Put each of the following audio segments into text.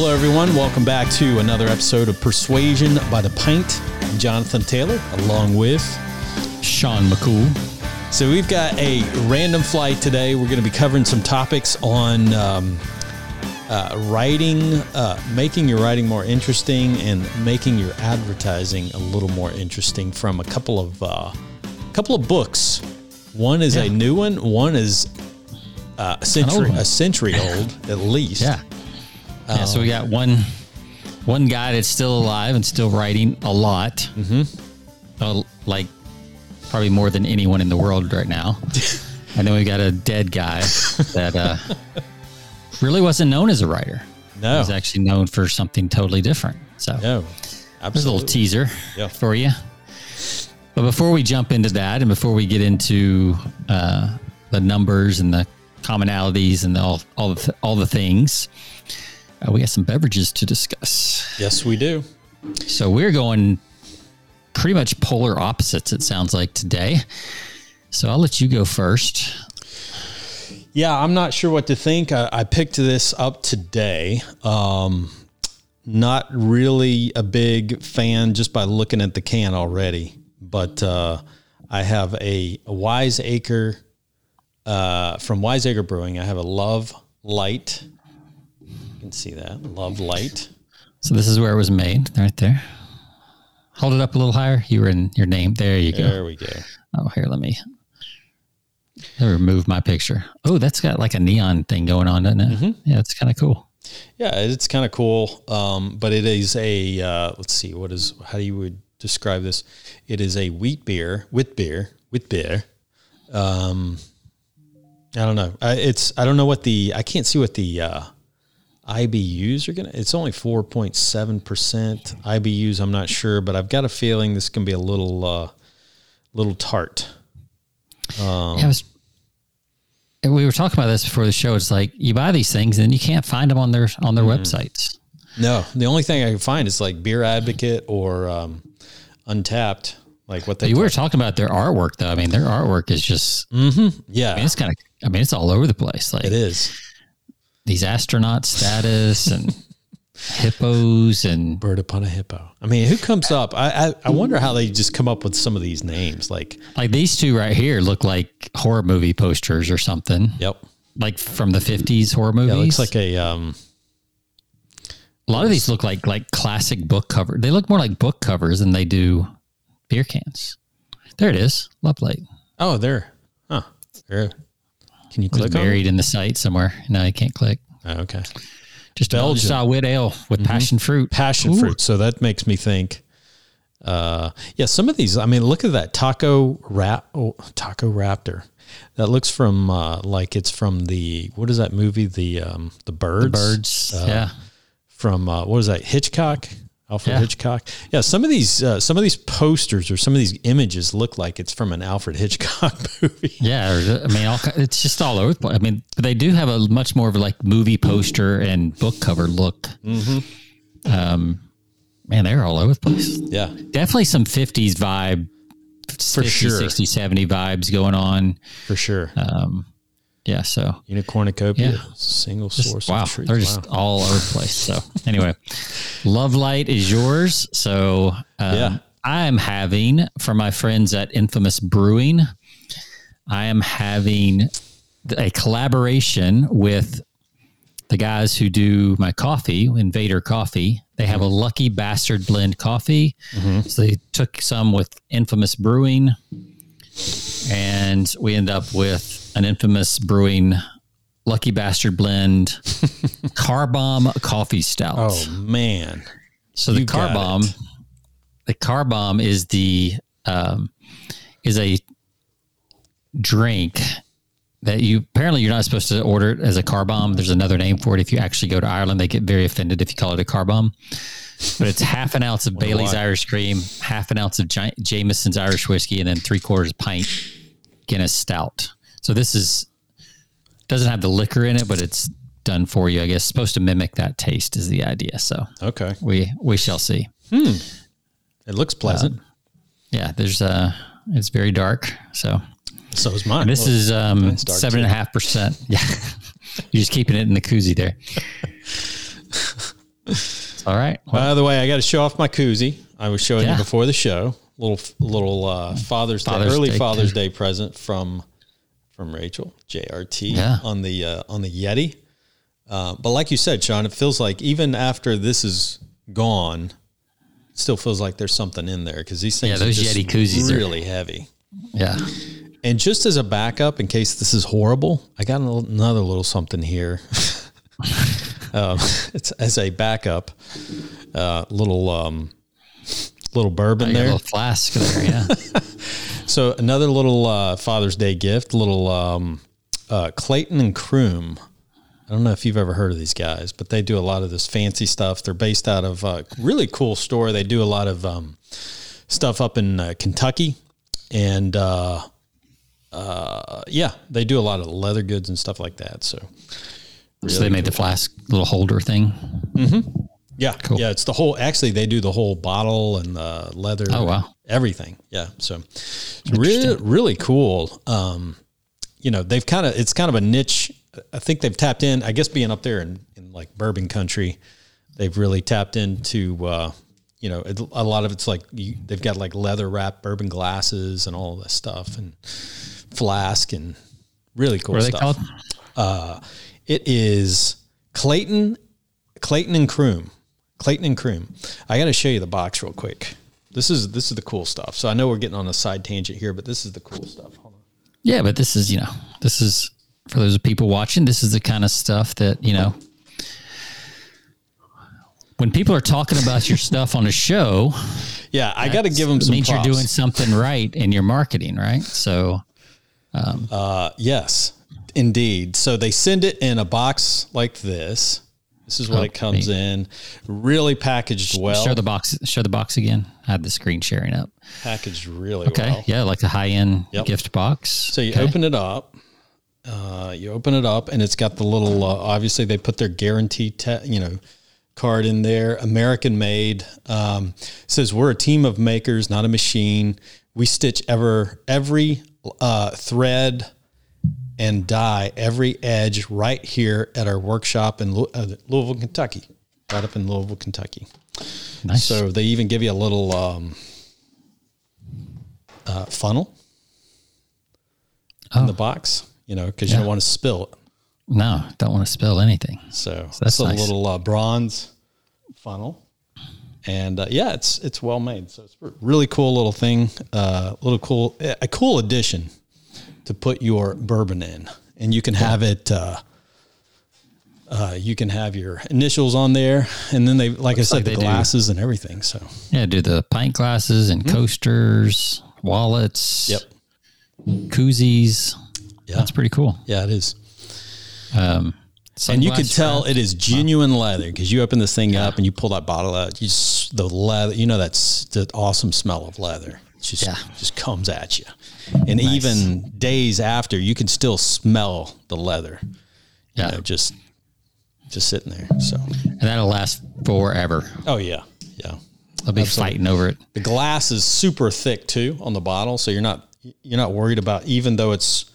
hello everyone. Welcome back to another episode of Persuasion by the Pint. I'm Jonathan Taylor, along with Sean McCool. So we've got a random flight today. We're going to be covering some topics on um, uh, writing, uh, making your writing more interesting, and making your advertising a little more interesting from a couple of uh, couple of books. One is Yeah. a new one. One is uh, a century a century old at least. Yeah. Yeah, so we got one one guy that's still alive and still writing a lot. Mm-hmm. like probably more than anyone in the world right now. and then we got a dead guy that uh, really wasn't known as a writer. No. He was actually known for something totally different. So No. there's a little teaser Yeah. for you. But before we jump into that, and before we get into uh, the numbers and the commonalities and all all the all the things, uh, we got some beverages to discuss. Yes, we do. So we're going pretty much polar opposites. It sounds like today. So I'll let you go first. Yeah, I'm not sure what to think. I, I picked this up today. Um, not really a big fan just by looking at the can already, but uh, I have a, a Wiseacre uh, from Wiseacre Brewing. I have a Love Light. You can see that Love Light. So this is where it was made, right there. Hold it up a little higher. You were in your name. There you go. There we go. Oh, here, let me let me remove my picture. Oh, that's got like a neon thing going on, doesn't it? Yeah, it's kind of cool. Yeah, it's kind of cool. Um, but it is a uh, let's see, what is how do you would describe this? It is a wheat beer, wheat beer, wheat beer. Um, I don't know. I, it's I don't know what the I can't see what the uh, IBUs are gonna. It's only four point seven percent IBUs. I'm not sure, but I've got a feeling this can be a little uh, little tart. Um, yeah, was. We were talking about this before the show. It's like you buy these things and you can't find them on their on their websites. No, the only thing I can find is like Beer Advocate or um, Untappd, like what they You were talking about their artwork, though. I mean, their artwork is just. I mean, Yeah, it's kind of. I mean, it's all over the place. Like it is. These astronaut status and hippos and Bird upon a hippo. I mean, who comes up? I, I I wonder how they just come up with some of these names. Like, like these two right here look like horror movie posters or something. yep, Like from the fifties horror movies. yeah, it looks like a um. A lot of these look like like classic book cover. They look more like book covers than they do beer cans. There it is. Love Light. Oh, there. Huh. There. Can you It's click on? buried in the site somewhere. No, I can't click. Oh, okay. Just. Belgian style wit ale with passion fruit. Passion Ooh. fruit. So that makes me think. Uh, yeah, some of these. I mean, look at that taco rap. Oh, taco raptor. That looks from uh, like it's from the what is that movie? The um, the birds. Birds. Uh, yeah. from uh, what was that Hitchcock, Alfred Yeah. Hitchcock. Yeah, some of these uh, some of these posters or some of these images look like it's from an Alfred Hitchcock movie. Yeah. or- I mean, all, it's just all over the place. I mean, they do have a much more of a like movie poster and book cover look. Mm-hmm. Um, man, they're all over the place. Yeah, Definitely some 50s vibe, For 50, sure. 60, 70 vibes going on. for sure. Um, yeah. So Unicornucopia, yeah. single source. wow, of truth. they're just Wow. all over the place. So anyway, Love Light is yours. So um, Yeah. I'm having for my friends at Infamous Brewing. I am having a collaboration with the guys who do my coffee, Invader Coffee. They have a Lucky Bastard blend coffee. So they took some with Infamous Brewing, and we end up with an Infamous Brewing Lucky Bastard blend Car Bomb Coffee Stout. Oh man, so the you Car Bomb, it. the Car Bomb is the um, is a drink that you apparently you're not supposed to order it as a car bomb. There's another name for it. If you actually go to Ireland, they get very offended if you call it a car bomb. But it's half an ounce of Bailey's why. Irish cream, half an ounce of Jameson's Irish whiskey, and then three quarters pint Guinness Stout. So this is doesn't have the liquor in it, but it's done for you. I guess supposed to mimic that taste is the idea. So okay, we we shall see. it looks pleasant. Yeah, there's uh, it's very dark. So so is mine. this Well, is um seven and a half percent. Yeah, you're just keeping it in the koozie there. All right. Well, By the way, I got to show off my koozie. I was showing Yeah. you before the show. Little little uh, Father's, Father's Day, early Day Father's. Day present from from Rachel JRT Yeah. on the uh, on the Yeti. Uh, but like you said, Sean, it feels like even after this is gone, it still feels like there's something in there because these things Yeah, those Yeti koozies are- really heavy. yeah. And just as a backup, in case this is horrible, I got another little something here. um, it's as a backup, uh, little um, little bourbon a there. little flask there. Yeah. So another little uh, Father's Day gift, little um, uh, Clayton and Crume. I don't know if you've ever heard of these guys, but they do a lot of this fancy stuff. They're based out of a really cool store. They do a lot of um, stuff up in uh, Kentucky, and uh, uh, yeah, they do a lot of leather goods and stuff like that. So so they made the flask little holder thing. yeah, yeah, it's the whole. Actually, they do the whole bottle and the leather. Oh, wow. Everything. Yeah, so it's really really cool. Um, you know, they've kind of it's kind of a niche. I think they've tapped in. I guess being up there in, in like bourbon country, they've really tapped into. Uh, you know, it, a lot of it's like you, they've got like leather wrapped bourbon glasses and all this stuff and flask and really cool What are they stuff. called? Uh, it is Clayton, Clayton and Crume, Clayton and Crume. I got to show you the box real quick. This is this is the cool stuff. So I know we're getting on a side tangent here, but this is the cool stuff. Hold on. Yeah, but this is, you know, this is for those people watching, this is the kind of stuff that, you know, when people are talking about your stuff on a show, Yeah, I got to give them some means props. you're doing something right in your marketing, right? So, Uh, yes, indeed. So they send it in a box like this. This is what Oh, it comes in, really packaged well. show the box, show the box again. I had the screen sharing up. packaged really Okay. well. Yeah, like a high end Yep. gift box. So you Okay. open it up. Uh, you open it up, and it's got the little. Uh, obviously, they put their guarantee, te- you know, card in there. American made. Um, says we're a team of makers, not a machine. We stitch ever every uh, thread and dye every edge right here at our workshop in uh, Louisville, Kentucky. Right up in Louisville, Kentucky. nice. So they even give you a little um, uh, funnel in the box, you know, because you don't want to spill it. no, don't want to spill anything. So, that's that's a nice. little uh, bronze funnel, and uh, yeah, it's it's well made. So it's a really cool little thing, uh, little cool, a cool addition to put your bourbon in, and you can have it. Uh, uh, you can have your initials on there, and then they, like I said, like the they do. glasses and everything. So, Yeah, do the pint glasses and coasters, wallets, Mm-hmm. yep, koozies. yeah, That's pretty cool. yeah, it is. Um, And you could tell it is genuine leather because you open this thing up and you pull that bottle out. You just, the leather, you know, that's the awesome smell of leather. Just Yeah. just comes at you, and even days after, you can still smell the leather. You Yeah. know, just just sitting there. So, and that'll last forever. oh yeah, yeah. I'll be fighting over it. The glass is super thick too on the bottle, so you're not you're not worried about even though it's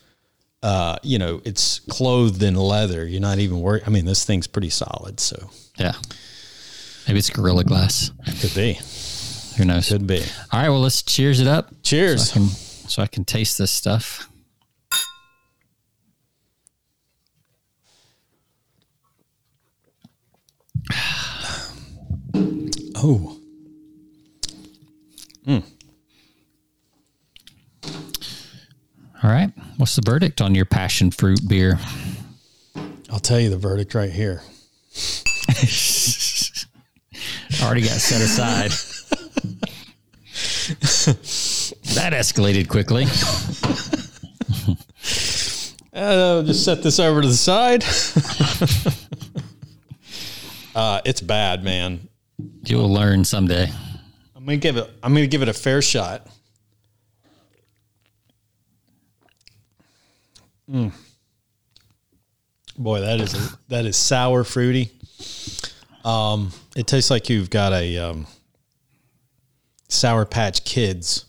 uh, you know it's clothed in leather. You're not even worried. I mean, this thing's pretty solid, so Yeah. Maybe it's Gorilla Glass. could be, Who knows? could be. All right. Well, let's cheers it up Cheers. so I can, so I can taste this stuff. Oh, hmm. All right. What's the verdict on your passion fruit beer? I'll tell you the verdict right here. Already got set aside. that escalated quickly. Uh, just set this over to the side. uh, it's bad, man. You will learn someday. I'm gonna give it. I'm gonna give it a fair shot. Mm. Boy, that is that is sour fruity. Um, it tastes like you've got a um, Sour Patch Kids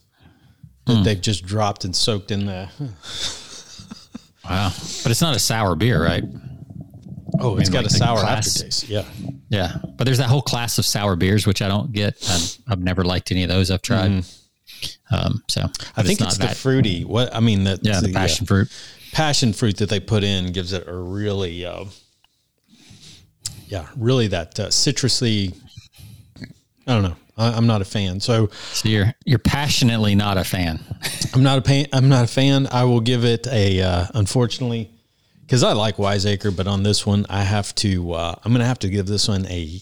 that they've just dropped and soaked in there. Wow. But it's not a sour beer, right? Oh, it's I mean, got like a sour class- aftertaste. Yeah. Yeah, but there's that whole class of sour beers which I don't get. I've, I've never liked any of those I've tried. Um, so. I think it's, the that. fruity. What I mean that yeah, the passion fruit. passion fruit that they put in gives it a really, uh, yeah, really that uh, citrusy. I don't know. I, I'm not a fan, so So you're you're passionately not a fan. I'm not a pan, I'm not a fan. I will give it a uh, unfortunately because I like Wiseacre, but on this one I have to. Uh, I'm gonna have to give this one a.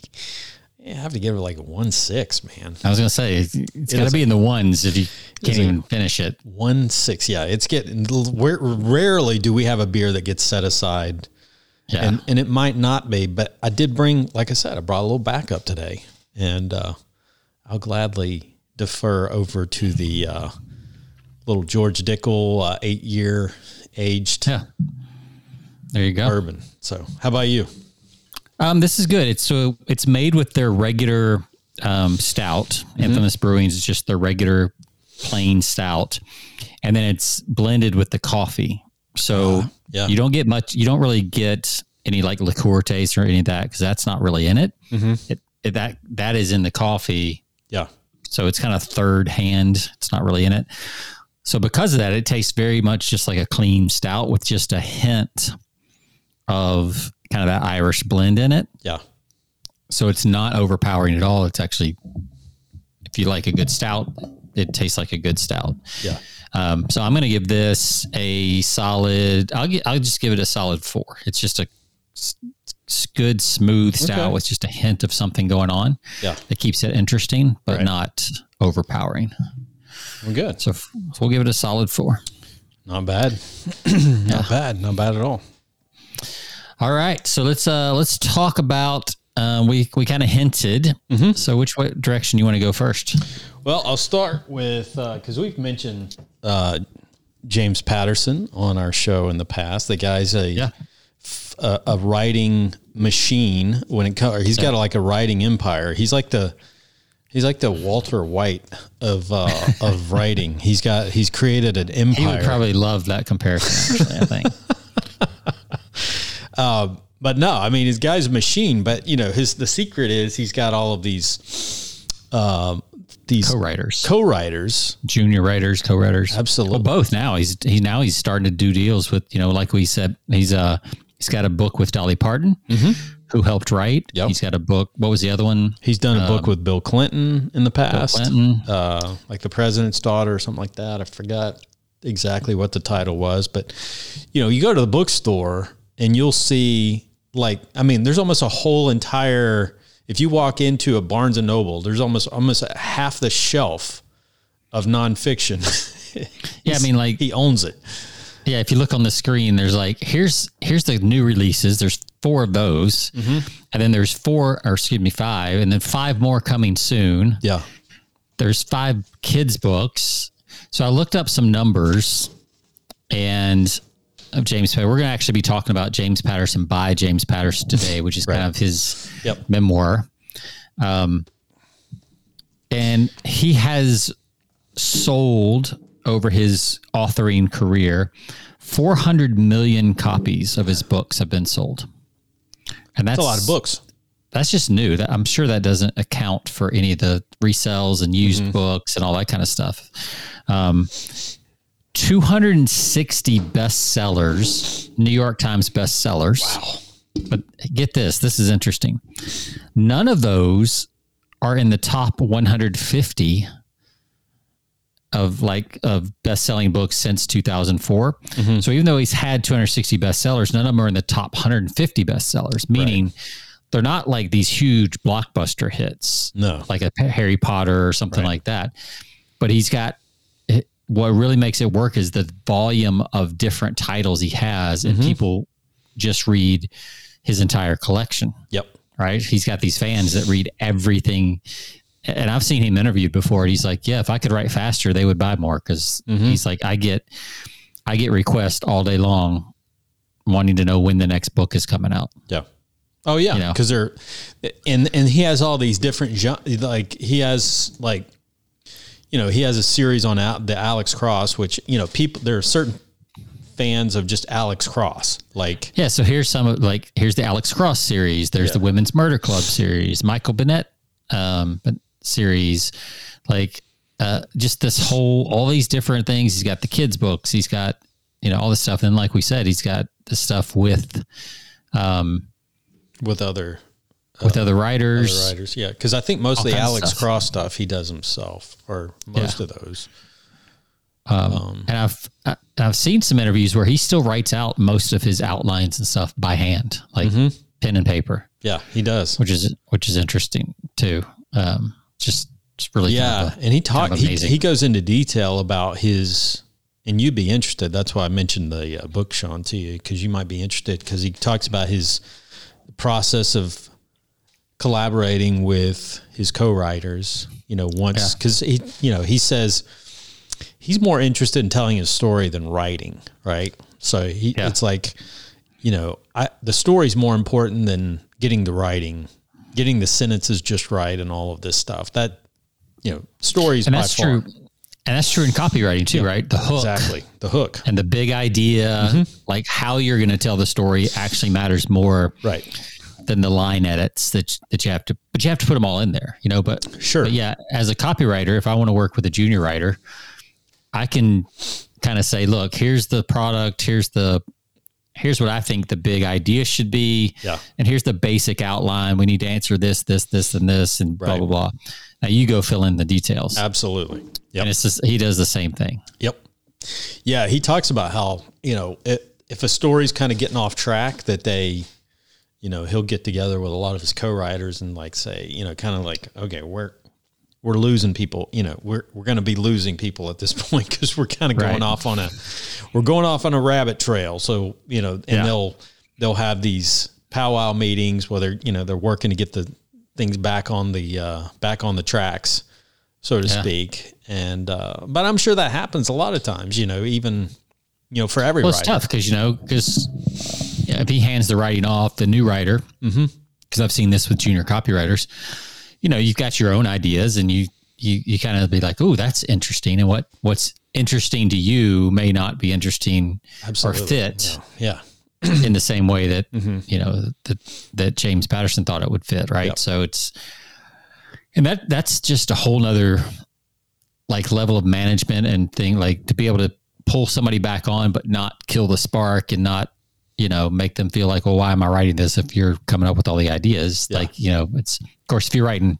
I have to give it like a one six, man. I was gonna say it's, it's got to be in the ones if you can't even finish it. One six, yeah. It's getting rare- rarely do we have a beer that gets set aside, Yeah, and and it might not be, but I did bring, like I said, I brought a little backup today, and uh, I'll gladly defer over to the uh, little George Dickel uh, eight year aged yeah. There you go. bourbon. So, how about you? Um, this is good. It's so it's made with their regular um, stout. Mm-hmm. Infamous Brewings is just their regular plain stout, and then it's blended with the coffee. So Uh, yeah. you don't get much. You don't really get any like liqueur taste or any of that because that's not really in it. Mm-hmm. it, it. That that is in the coffee. Yeah, So it's kind of third hand. It's not really in it. So because of that, it tastes very much just like a clean stout with just a hint of kind of that Irish blend in it. yeah, So it's not overpowering at all. It's actually, if you like a good stout, it tastes like a good stout. yeah. Um, so I'm going to give this a solid. I'll I'll just give it a solid four. It's just a good smooth style Okay. with just a hint of something going on. Yeah. that keeps it interesting, but Right. not overpowering. We're good. So f- we'll give it a solid four. Not bad. not bad. Not bad at all. All right, so let's uh let's talk about. Uh, we we kind of hinted. Mm-hmm. So which way, direction you want to go first? Well, I'll start with because we've mentioned uh, James Patterson on our show in the past. The guy's a Yeah. a, a writing machine when it comes. He's got like a writing empire. He's like the he's like the Walter White of uh, of writing. He's got he's created an empire. He would probably love that comparison. Actually, I think. but no, I mean his guy's a machine. But you know his the secret is he's got all of these um, these Co-writers, co-writers. junior writers, co-writers, Absolutely. Well, both now. He's he now he's starting to do deals with you know like we said he's uh he's got a book with Dolly Parton, who helped write. Yep. He's got a book. What was the other one? He's done a book with Bill Clinton in the past. Clinton. uh, like the president's daughter or something like that. I forgot exactly what the title was, but you know, you go to the bookstore and you'll see like, I mean, there's almost a whole entire, if you walk into a Barnes and Noble, there's almost, almost half the shelf of nonfiction. Yeah, I mean like he owns it. Yeah, if you look on the screen, there's like here's here's the new releases. There's four of those, and then there's four, or excuse me, five, and then five more coming soon. Yeah. There's five kids books. So I looked up some numbers, and of James. Patterson. We're going to actually be talking about James Patterson by James Patterson today, which is kind of his Yep. memoir. Um, and he has sold over his authoring career 400 million copies of his books have been sold. And that's That's a lot of books. That's just new. That I'm sure that doesn't account for any of the resells and used books and all that kind of stuff. Um, 260 bestsellers, New York Times bestsellers. Wow. But get this, this is interesting. None of those are in the top 150 of like of best-selling books since 2004. Mm-hmm. So even though he's had 260 bestsellers, none of them are in the top 150 bestsellers, meaning they're not like these huge blockbuster hits No. like a Harry Potter or something like that. But he's got eh, what really makes it work is the volume of different titles he has, and mm-hmm. people just read his entire collection. Yep. Right? He's got these fans that read everything. And I've seen him interviewed before. And he's like, "Yeah, if I could write faster, they would buy more." Because he's like, "I get, I get requests all day long, wanting to know when the next book is coming out." Yeah. Oh yeah, You know? because they're and and he has all these different like he has like you know he has a series on the Alex Cross, which you know people there are certain fans of just Alex Cross. Like, Yeah, so here's some of like here's the Alex Cross series. There's Yeah. the Women's Murder Club series, Michael Bennett um, series, like uh, just this whole all these different things. He's got the kids books. He's got you know all this stuff. And like we said, he's got the stuff with um, with other with other writers. other writers, yeah, because I think most of the Alex stuff. Cross stuff he does himself, or most of those. Um, and I've I- I've seen some interviews where he still writes out most of his outlines and stuff by hand, like Mm-hmm. pen and paper, Yeah, he does. which is which is interesting too. Um, just just really kind Yeah, of a- and he talk kind of he, he goes into detail about his, and you'd be interested. That's why I mentioned the uh, book, Sean, to you because you might be interested because he talks about his process of collaborating with his co-writers. You know, once because he, you know, he says he's more interested in telling his story than writing, right? So he, Yeah. it's like, you know, I, the story's more important than getting the writing, getting the sentences just right, and all of this stuff. That you know, stories and that's true. And that's true in copywriting too, right? The hook Exactly, the hook. and the big idea, Mm-hmm. like how you're going to tell the story, actually matters more Right. than the line edits that that you have to. But you have to put them all in there, you know. But Sure. But yeah, as a copywriter, if I want to work with a junior writer, I can kind of say, look, here's the product, here's the here's what I think the big idea should be. Yeah. And here's the basic outline. We need to answer this, this, this, and this, and blah, Right. blah, blah. Now you go fill in the details. Absolutely. Yep. And it's just, he does the same thing. Yep. Yeah, he talks about how you know it, if a story's kind of getting off track, that they, you know, he'll get together with a lot of his co-writers and like say, you know, kind of like, okay, we're we're losing people. You know, we're we're going to be losing people at this point because we're kind of going Right. off on a we're going off on a rabbit trail. So you know, and Yeah. they'll they'll have these powwow meetings where they're you know they're working to get the things back on the uh, back on the tracks so to Yeah. speak. And uh, but I'm sure that happens a lot of times. You know, even you know for every Well, it's writer. tough because, you know, because if he hands the writing off, the new writer, because I've seen this with junior copywriters, you know, you've got your own ideas and you, you, you kind of be like, oh, that's interesting. And what, what's interesting to you may not be interesting Absolutely. or fit Yeah, in the same way that, mm-hmm. you know, that, that James Patterson thought it would fit. Right. Yep. So it's, and that, that's just a whole nother like level of management and thing, like to be able to pull somebody back on, but not kill the spark and not, you know, make them feel like, well, why am I writing this if you're coming up with all the ideas? Yeah. Like, you know, it's, of course, if you're writing,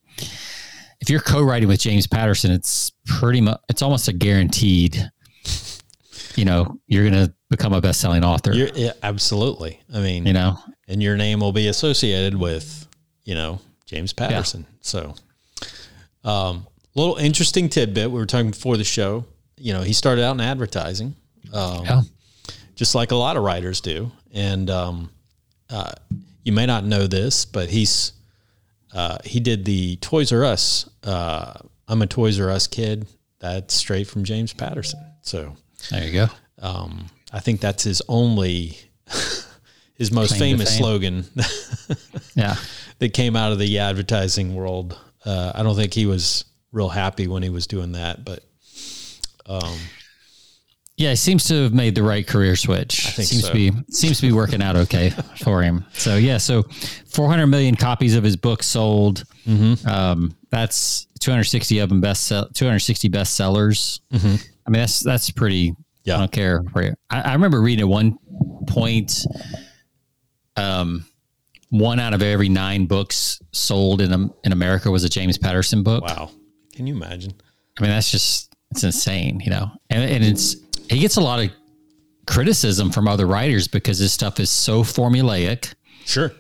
if you're co-writing with James Patterson, it's pretty much, it's almost a guaranteed, you know, you're going to become a best-selling author, You're, yeah, absolutely. I mean, you know? and your name will be associated with you know James Patterson. So, um, little interesting tidbit. We were talking before the show. You know, he started out in advertising. Um, Yeah. Just like a lot of writers do. And um, uh, you may not know this, but he's uh, he did the Toys R Us. Uh, I'm a Toys R Us kid. That's straight from James Patterson. So There you go. um, I think that's his only his most Claim famous slogan Yeah. that came out of the advertising world. Uh, I don't think he was real happy when he was doing that, but Yeah, he seems to have made the right career switch. I think seems so. to be seems to be working out okay for him. So yeah, so 400 million copies of his book sold. Mm-hmm. Um, that's 260 of them best sell, 260 bestsellers. I mean, that's that's pretty. Mm-hmm. Yeah. I don't care. I, I remember reading at one point, um, one out of every nine books sold in in America was a James Patterson book. wow, can you imagine? I mean, that's just it's insane, you know. And and it's he gets a lot of criticism from other writers because his stuff is so formulaic. Sure.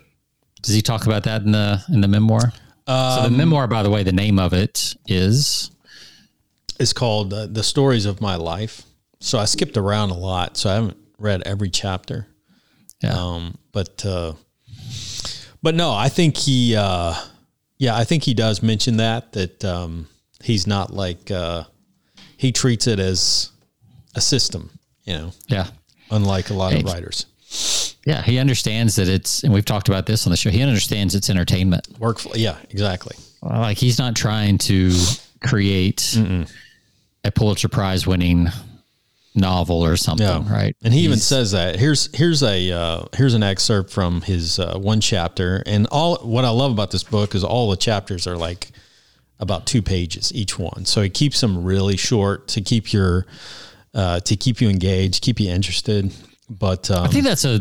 Does he talk about that in the in the memoir? so the Um, memoir, by the way, the name of it is It's called uh, The Stories of My Life. So I skipped around a lot, so I haven't read every chapter. yeah, Um, but uh, but no, I think he, uh, yeah, I think he does mention that that um, he's not like uh, he treats it as a system, you know, yeah, unlike a lot of writers. yeah. He understands that it's, and we've talked about this on the show. He understands it's entertainment. Work, yeah, exactly. Like he's not trying to create a Pulitzer Prize winning novel or something, Yeah. right? And he even says that here's here's a uh, here's an excerpt from his uh, one chapter, and all what I love about this book is all the chapters are like about two pages each one, so he keeps them really short to keep your uh, to keep you engaged, keep you interested. But um, I think that's a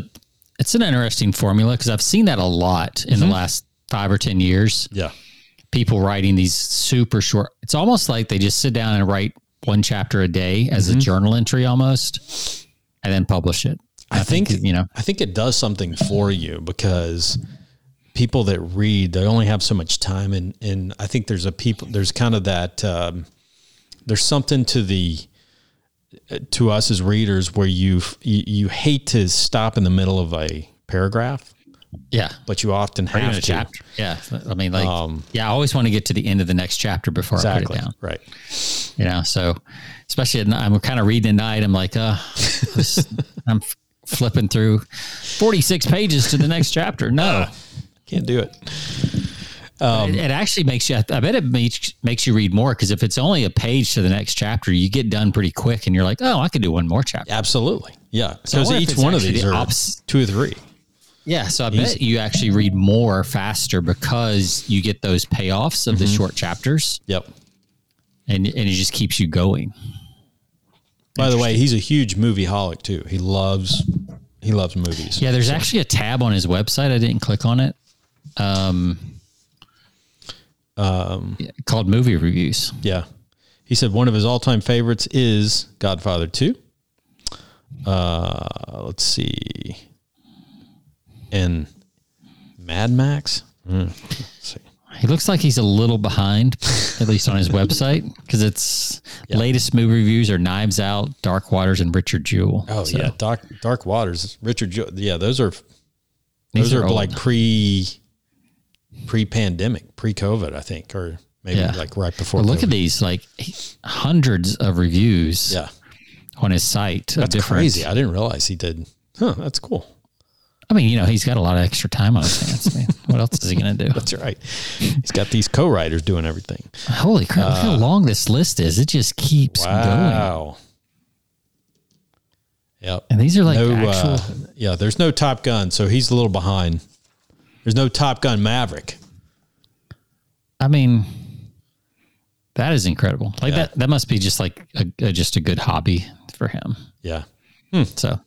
it's an interesting formula because I've seen that a lot in the last five or ten years. yeah, People writing these super short. It's almost like they just sit down and write one chapter a day as a journal entry almost, and then publish it. I think you know. I think it does something for you because people that read they only have so much time and and I think there's a people there's kind of that um, there's something to the to us as readers where you you, hate to stop in the middle of a paragraph Yeah. but you often Or have a to chapter. Yeah. I mean, like, Um, yeah, I always want to get to the end of the next chapter before exactly I put it down. right You know, so especially at night, I'm kind of reading at night. I'm like, uh, this, I'm flipping through 46 pages to the next chapter. No, can't do it it, it actually makes you, I bet it makes, makes you read more because if it's only a page to the next chapter, you get done pretty quick and you're like, oh, I could do one more chapter. absolutely yeah So I because wonder if each one of these the are two or three Yeah. So I bet you actually read more faster because you get those payoffs of the short chapters yep and, and it just keeps you going. by the way he's a huge movie holic too he loves he loves movies Yeah, there's actually a tab on his website. I didn't click on it. Um, um, called movie reviews. Yeah. He said one of his all time favorites is Godfather 2. Uh, let's see. And Mad Max. Let's see. He looks like he's a little behind, at least on his website, because its latest movie reviews are Knives Out, Dark Waters, and Richard Jewell. Oh, So yeah. Dark, Dark Waters. Richard. Jewell. yeah, those are these those are, like pre pre pandemic, pre COVID, I think, or maybe Yeah. like right before. But look COVID. at these, like hundreds of reviews Yeah, on his site, that's crazy. I didn't realize he did. Huh, that's cool. I mean, you know, he's got a lot of extra time on his hands. Man. What else is he going to do? That's right. He's got these co-writers doing everything. Holy crap! look how long this list is. It just keeps going. Wow. Yep. And these are like no, actual. uh, yeah, there's no Top Gun, so he's a little behind. There's no Top Gun Maverick. I mean, that is incredible. Like Yeah. that. That must be just like a, a just a good hobby for him. Yeah. So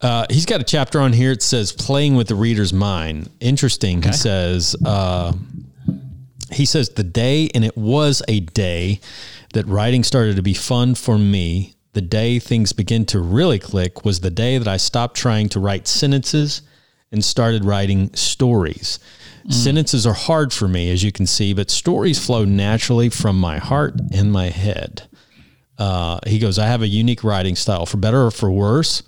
Uh, he's got a chapter on here. It says playing with the reader's mind. Interesting. He says, uh, he says the day, and it was a day that writing started to be fun for me. The day things began to really click was the day that I stopped trying to write sentences and started writing stories. Sentences are hard for me, as you can see, but stories flow naturally from my heart and my head. Uh, he goes, I have a unique writing style, for better or for worse,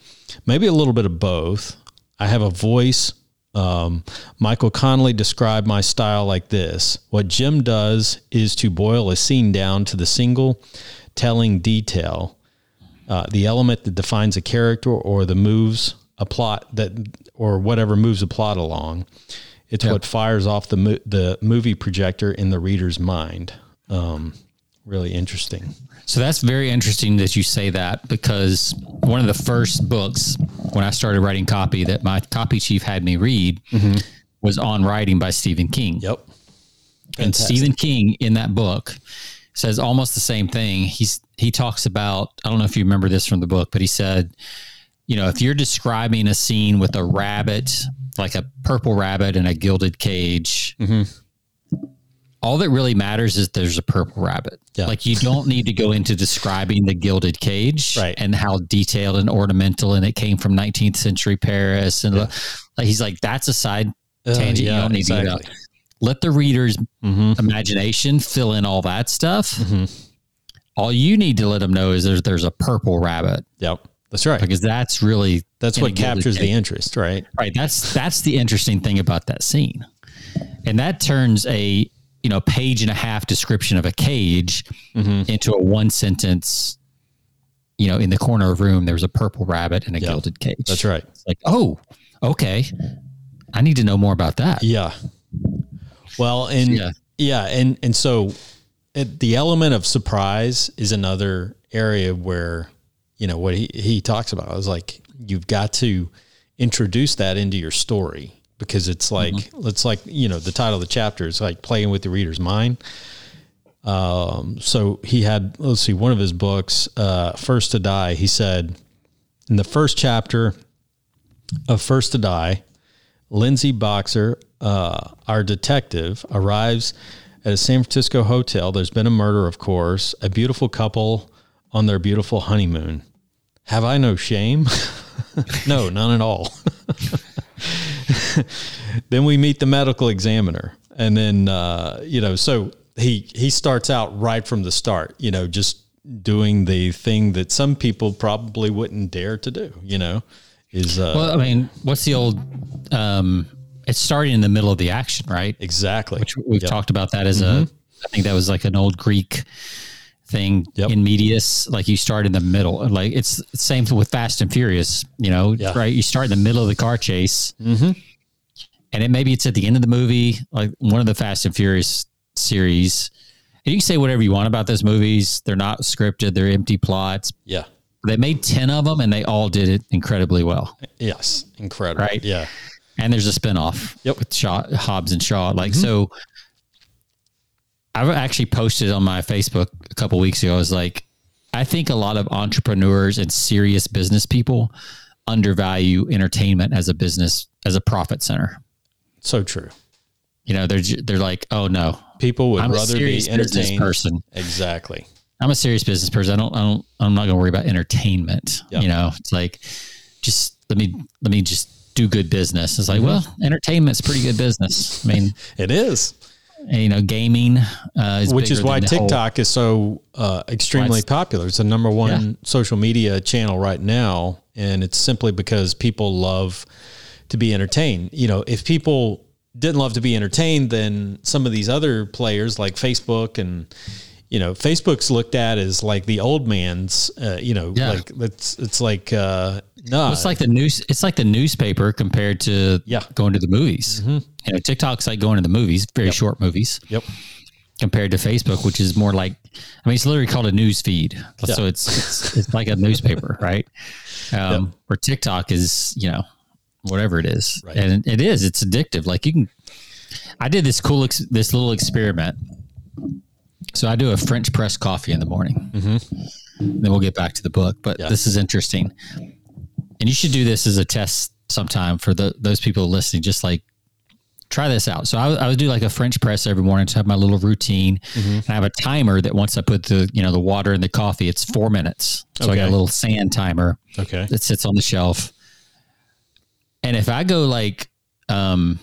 maybe a little bit of both. I have a voice. Um, Michael Connolly described my style like this What Jim does is to boil a scene down to the single telling detail, uh, the element that defines a character or the moves a plot that, or whatever moves the plot along. It's what fires off the mo- the movie projector in the reader's mind. Um, really interesting. So that's very interesting that you say that because one of the first books when I started writing copy that my copy chief had me read was On Writing by Stephen King. Yep. And Stephen King in that book says almost the same thing. He's he talks about I don't know if you remember this from the book, but he said, you know, if you're describing a scene with a rabbit, like a purple rabbit in a gilded cage, all that really matters is there's a purple rabbit. Yeah. Like you don't need to go into describing the gilded cage Right. and how detailed and ornamental and it came from 19th century Paris and like he's like that's a side tangent you Uh, don't need to exactly. do that. Let the reader's Mm-hmm. imagination fill in all that stuff. All you need to let them know is there's there's a purple rabbit Yep. That's right. because that's really That's what captures the interest, right? Right. That's that's the interesting thing about that scene. And that turns a you know page and a half description of a cage Mm-hmm. into a one sentence. You know, in the corner of room, there was a purple rabbit in a gilded cage. That's right. It's like, oh, okay. I need to know more about that. Yeah. Well, and Yeah. yeah, and and so it, the element of surprise is another area where you know what he he talks about. I was like, you've got to introduce that into your story because it's like Mm-hmm. it's like you know the title of the chapter is like playing with the reader's mind. Um, so he had let's see one of his books, uh, First to Die. He said in the first chapter of First to Die, Lindsay Boxer, uh, our detective, arrives at a San Francisco hotel. There's been a murder, of course. A beautiful couple on their beautiful honeymoon. Have I no shame? no, none at all. then we meet the medical examiner, and then uh, you know, so he he starts out right from the start. You know, just doing the thing that some people probably wouldn't dare to do. You know, is uh, Well, I mean, what's the old? Um, it's starting in the middle of the action, right? exactly. Which we've Yep. talked about that as a. I think that was like an old Greek thing Yep. in medias. Like you start in the middle. Like it's the same with Fast and Furious. You know, Yeah. right? You start in the middle of the car chase, mm-hmm. and it maybe it's at the end of the movie, like one of the Fast and Furious series. And you can say whatever you want about those movies. They're not scripted. They're empty plots. Yeah. They made ten of them, and they all did it incredibly well. Yes. Incredible. Right. Yeah. and there's a spinoff Yep. with Shaw, Hobbs and Shaw. Like so, I've actually posted on my Facebook a couple weeks ago. I was like, I think a lot of entrepreneurs and serious business people undervalue entertainment as a business as a profit center. So true. You know, they're they're like, oh no, People would I'm a rather serious be entertained. person. Exactly. I'm a serious business person. I don't, I don't, I'm not going to worry about entertainment. Yeah. You know, it's like, just let me, let me just do good business. It's like, mm-hmm. well, entertainment's pretty good business. I mean, It is. You know, gaming, uh, is Which is why the whole- TikTok is so uh, extremely popular. It's the number one Yeah. social media channel right now. And it's simply because people love to be entertained. You know, if people didn't love to be entertained, then some of these other players like Facebook and, you know, Facebook's looked at as like the old man's, uh, you know, Yeah. like it's, it's like, uh, no, It's like the news. It's like the newspaper compared to Yeah. Mm-hmm. going to the movies. You know, TikTok's like going to the movies, very short movies, yep. compared to Facebook, which is more like, I mean, it's literally called a news feed. Yeah. So it's, it's it's like a newspaper, right? Um, Where TikTok is, you know, whatever it is, Right. and it is. It's addictive. Like you can. I did this cool, ex- this little experiment. So I do a French press coffee in the morning. Then we'll get back to the book, but Mm-hmm. Yeah. this is interesting and you should do this as a test sometime for the those people listening. Just like try this out. So I, would- I would do like a French press every morning to have my little routine. Mm-hmm. And I have a timer that once I put the you know the water in the coffee, it's four minutes. So I got a little sand timer Okay. that sits on the shelf. And if I go like, um,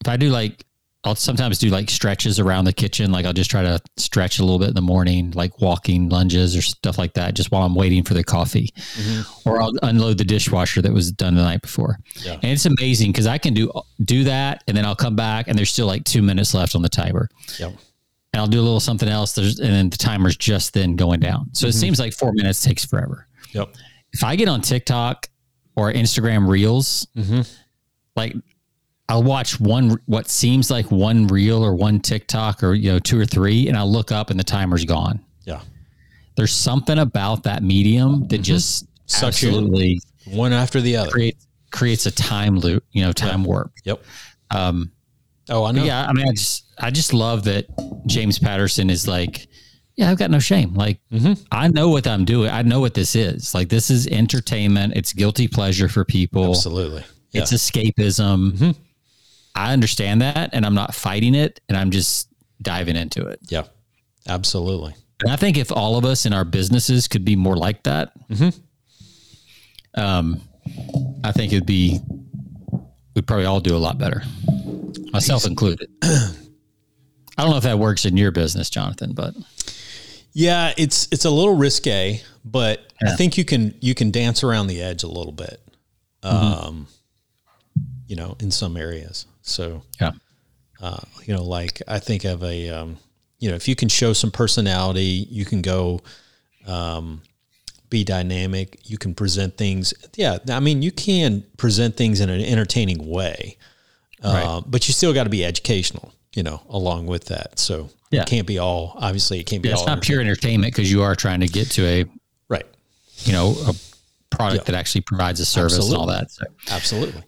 if I do like, I'll sometimes do like stretches around the kitchen. Like I'll just try to stretch a little bit in the morning, like walking lunges or stuff like that, just while I'm waiting for the coffee. Mm-hmm. Or I'll unload the dishwasher that was done the night before. Yeah. And it's amazing because I can do do that, and then I'll come back, and there's still like two minutes left on the timer Yep. and I'll do a little something else. There's, and then the timer's just then going down. So it mm-hmm. seems like four minutes takes forever. Yep. If I get on TikTok or Instagram Reels, mm-hmm. like I'll watch one what seems like one reel or one TikTok or you know two or three, and I'll look up and the timer's gone. Yeah. There's something about that medium that mm-hmm. just Sucks absolutely One after the other. creates creates a time loop, you know, time warp. Yep. Um, Oh, I know. yeah, I mean, I just, I just love that James Patterson is like, yeah, I've got no shame. Like, mm-hmm. I know what I'm doing. I know what this is. Like, this is entertainment. It's guilty pleasure for people. Absolutely. Yeah. It's escapism. Mm-hmm. I understand that, and I'm not fighting it, and I'm just diving into it. yeah. Absolutely. And I think if all of us in our businesses could be more like that, um, I think it'd be, we'd probably all do a lot better, myself included. I don't know if that works in your business, Jonathan, but Yeah, it's it's a little risque, but I think you can you can dance around the edge a little bit. Um, you know, in some areas. So, yeah, uh, you know, like I think of a um, you know, if you can show some personality, you can go um be dynamic, you can present things. Yeah, I mean, you can present things in an entertaining way. Uh, Right. but you still got to be educational, you know, along with that. So Yeah. it can't be all obviously it can't be yeah it's not pure entertainment because you are trying to get to a Right. you know, a product that actually provides a service Absolutely. and all that. So, Absolutely.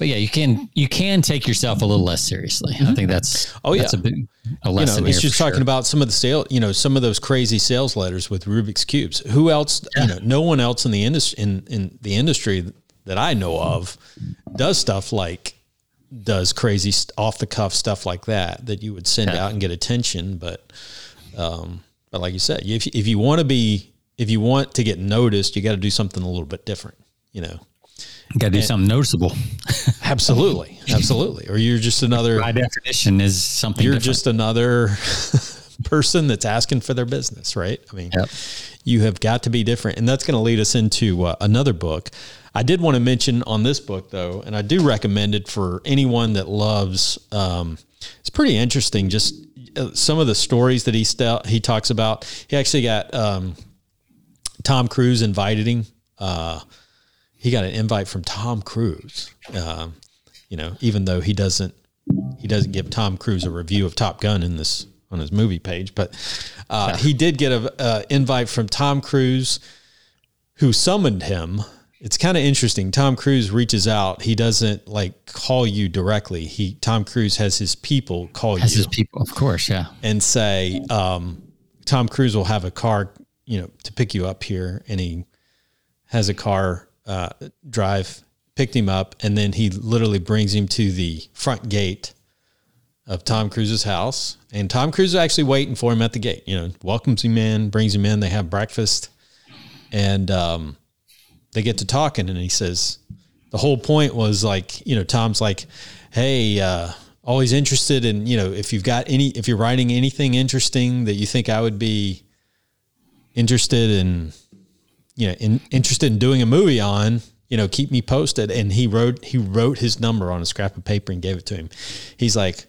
But yeah, you can you can take yourself a little less seriously. I think that's Oh, that's yeah. a big a You lesson know, it's just talking sure. about some of the sale, you know, some of those crazy sales letters with Rubik's cubes. Who else, you know, no one else in the industry in, in the industry that I know of does stuff like does crazy off the cuff stuff like that that you would send Yeah. out and get attention, but um but like you said, if if you want to be if you want to get noticed, you got to do something a little bit different, you know. Got to do something noticeable. Absolutely. Absolutely. Or you're just another By definition, is something you're different. just another person that's asking for their business, right? I mean, Yep. you have got to be different. And that's going to lead us into uh, another book. I did want to mention on this book, though, and I do recommend it for anyone that loves. Um, it's pretty interesting. Just uh, some of the stories that he st- he talks about. He actually got um, Tom Cruise invited him. Uh, he got an invite from Tom Cruise. Um, you know, even though he doesn't he doesn't give Tom Cruise a review of Top Gun in this on his movie page, but uh, he did get a uh, invite from Tom Cruise, who summoned him. It's kind of interesting. Tom Cruise reaches out. He doesn't like call you directly. He Tom Cruise has his people call As you his people, of course, yeah. and say, um, Tom Cruise will have a car, you know, to pick you up here, and he has a car uh, drive, picked him up, and then he literally brings him to the front gate of Tom Cruise's house, and Tom Cruise is actually waiting for him at the gate. You know, welcomes him in, brings him in. They have breakfast, and um, they get to talking, and he says, the whole point was like, you know, Tom's like, hey, uh, always interested in, you know, if you've got any, if you're writing anything interesting that you think I would be interested in, you know, in, interested in doing a movie on, you know, keep me posted. And he wrote, he wrote his number on a scrap of paper and gave it to him. He's like,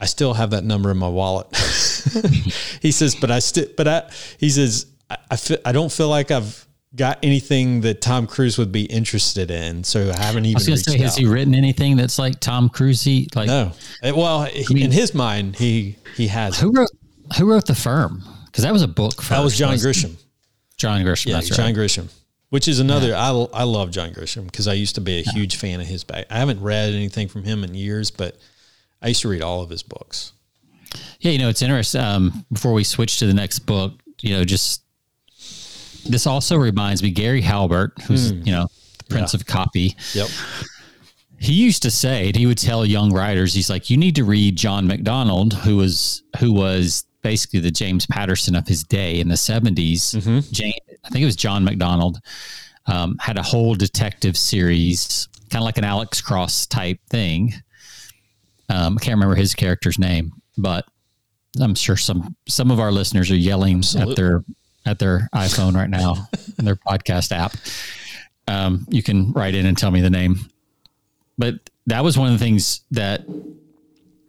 I still have that number in my wallet. he says, but I still, but I, he says, I, I, feel, I don't feel like I've got anything that Tom Cruise would be interested in. So I haven't even I was going to say, has he written anything that's like Tom Cruisey? Like, no. Well, he, in his mind, he, he has. who wrote who wrote the firm? Because that was a book. First, That was John? Grisham. John Grisham. Yeah, John right. Grisham, which is another. I I love John Grisham because I used to be a huge fan of his back. I haven't read anything from him in years, but I used to read all of his books. Yeah, you know, it's interesting. Um, before we switch to the next book, you know, just this also reminds me Gary Halbert, who's you know the Prince of Copy. Yep. He used to say, and he would tell young writers, he's like, you need to read John MacDonald, who was who was basically the James Patterson of his day in the 70s. Jane, I think it was John MacDonald, um, had a whole detective series, kind of like an Alex Cross type thing. Um, I can't remember his character's name, but I'm sure some some of our listeners are yelling at their at their iPhone right now, in their podcast app. Um, you can write in and tell me the name. But that was one of the things that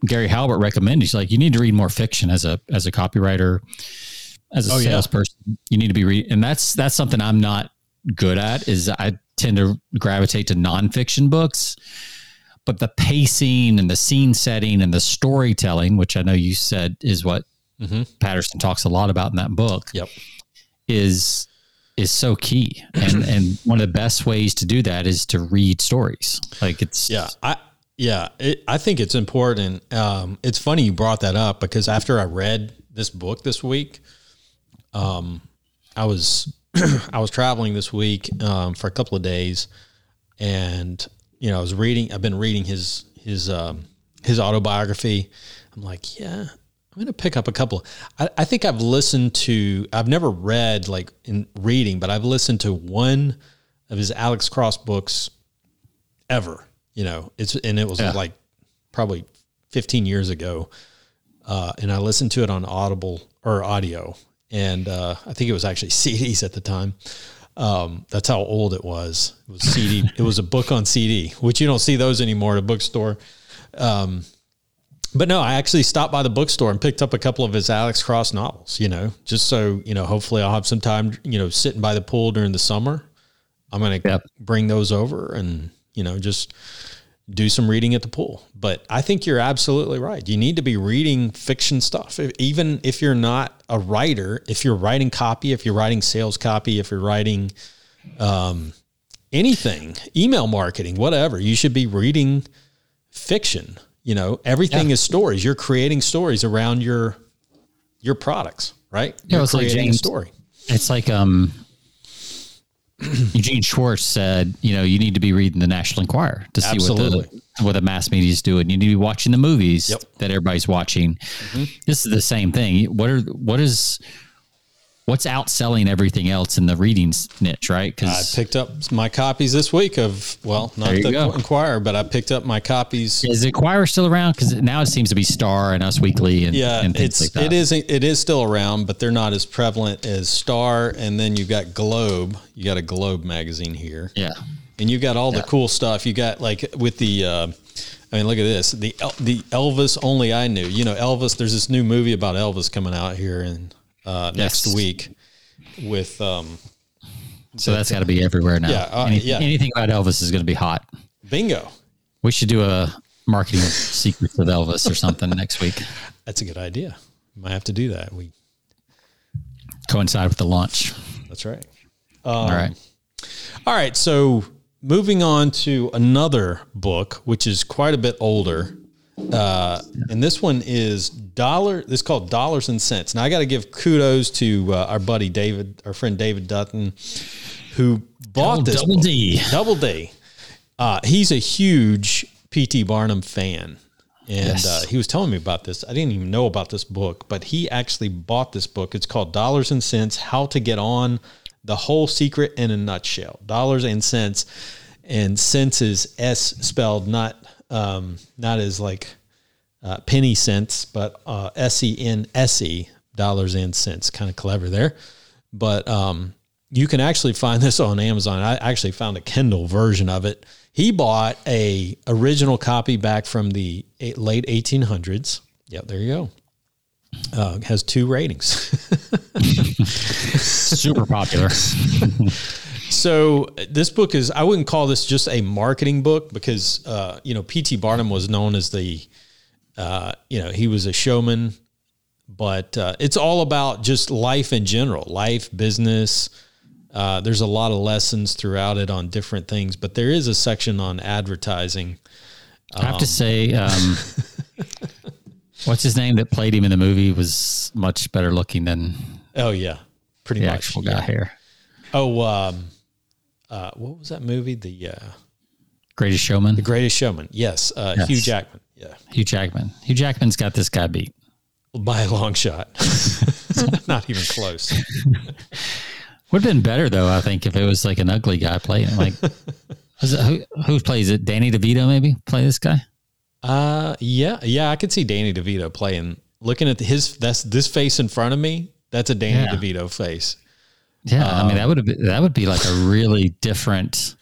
Gary Halbert recommended. He's like, you need to read more fiction as a as a copywriter, as a Oh, yeah. salesperson. You need to be read, and that's that's something I'm not good at. Is I tend to gravitate to nonfiction books, but the pacing and the scene setting and the storytelling, which I know you said is what mm-hmm. Patterson talks a lot about in that book, Yep. is is so key. And and one of the best ways to do that is to read stories. Like it's Yeah, I yeah, it, I think it's important. Um, it's funny you brought that up because after I read this book this week, um, I was I was traveling this week um, for a couple of days, and you know I was reading. I've been reading his his um, his autobiography. I'm like, yeah, I'm gonna pick up a couple. I, I think I've listened to. I've never read like in reading, but I've listened to one of his Alex Cross books ever. You know, it's and it was Yeah. like probably 15 years ago, uh, and I listened to it on Audible or audio, and uh, I think it was actually CDs at the time. Um, that's how old it was. It was CD. it was a book on CD, which you don't see those anymore at a bookstore. Um, but no, I actually stopped by the bookstore and picked up a couple of his Alex Cross novels. You know, just so you know, hopefully I'll have some time. You know, sitting by the pool during the summer. I'm gonna Yep. bring those over and you know just do some reading at the pool. But I think you're absolutely right. You need to be reading fiction stuff, If- even if you're not a writer, if you're writing copy, if you're writing sales copy, if you're writing um, anything, email marketing, whatever, you should be reading fiction. You know, everything Yeah. is stories. You're creating stories around your your products, right? Yeah, it's like James- story. It's like um, Eugene Schwartz said, you know, you need to be reading the National Enquirer to see what the what the mass media is doing. You need to be watching the movies Yep. Mm-hmm. that everybody's watching. This is the same thing. What are what is what's outselling everything else in the reading s- niche, right? Because I picked up my copies this week of well, not the go. Enquirer, but I picked up my copies. is the Enquirer still around? Because now it seems to be Star and Us Weekly and, Yeah, and things it's like that. it is it is still around, but they're not as prevalent as Star. And then you've got Globe. You got a Globe magazine here, Yeah. and you got all the cool stuff. You got like with the. Uh, I mean, look at this. The the Elvis only I knew. You know, Elvis. There's this new movie about Elvis coming out here in uh, next Yes. week with um, So that's got to be everywhere now. Yeah, uh, Any- yeah. Anything about Elvis is going to be hot. Bingo. We should do a marketing secrets of Elvis or something next week. That's a good idea. Might have to do that. We. Coincide with the launch. That's right. All right. All right, so moving on to another book, which is quite a bit older, uh, and this one is dollar. This is called Dollars and Sense. Now I got to give kudos to uh, our buddy David, our friend David Dutton, who bought Oh, this Double book. D. Double D. Uh, he's a huge P.T. Barnum fan. And Yes. uh, he was telling me about this. I didn't even know about this book, but he actually bought this book. It's called Dollars and Sense How to Get On the Whole Secret in a Nutshell. Dollars and Sense. And sense is S spelled not um, not as like uh, penny cents, but uh, S E N S E, dollars and sense. Kind of clever there. But um, you can actually find this on Amazon. I actually found a Kindle version of it. He bought a original copy back from the late 1800s. Yep, there you go. Uh, has two ratings. Super popular. So this book is I wouldn't call this just a marketing book because uh, you know P.T. Barnum was known as the uh, you know he was a showman, but uh, it's all about just life in general, life, business. Uh, there's a lot of lessons throughout it on different things, but there is a section on advertising. I have to say, um, what's his name that played him in the movie was much better looking than Oh yeah, pretty much. actual yeah. here. Oh, um, uh, what was that movie? The uh, Greatest Showman. The Greatest Showman. Yes, uh, Yes. Hugh Jackman. Yeah. Hugh Jackman. Hugh Jackman's got this guy beat. by a long shot. Not even close. Would have been better though, I think, if it was like an ugly guy playing. Like, it, who, who plays it? Danny DeVito maybe play this guy. Uh, yeah, yeah, I could see Danny DeVito playing. Looking at his that's this face in front of me. That's a Danny Yeah. DeVito face. Yeah, I mean that would have that would be like a really different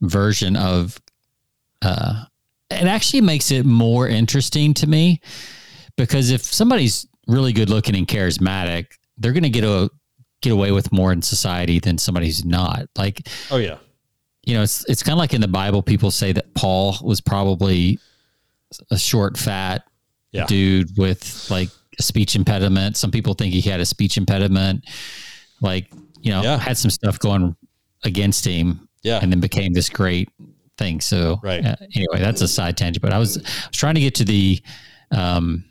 version of. Uh, it actually makes it more interesting to me because if somebody's really good looking and charismatic, they're going to get a get away with more in society than somebody who's not. Like Oh yeah, you know, it's it's kind of like in the Bible. People say that Paul was probably a short, fat Yeah. dude with like a speech impediment. Some people think he had a speech impediment. Like you know, Yeah. had some stuff going against him, yeah, and then became this great thing. So Right. uh, anyway, that's a side tangent. But I was I was trying to get to the um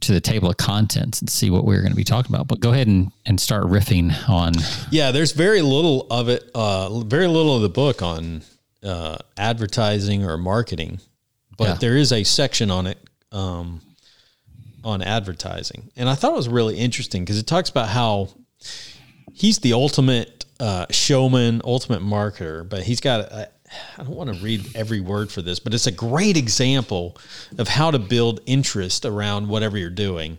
to the table of contents and see what we are going to be talking about. But go ahead and, and start riffing on yeah. There's very little of it. Uh, very little of the book on uh, advertising or marketing, but Yeah. there is a section on it um, on advertising, and I thought it was really interesting because it talks about how he's the ultimate uh, showman, ultimate marketer, but he's got. I don't want to read every word for this, but it's a great example of how to build interest around whatever you're doing.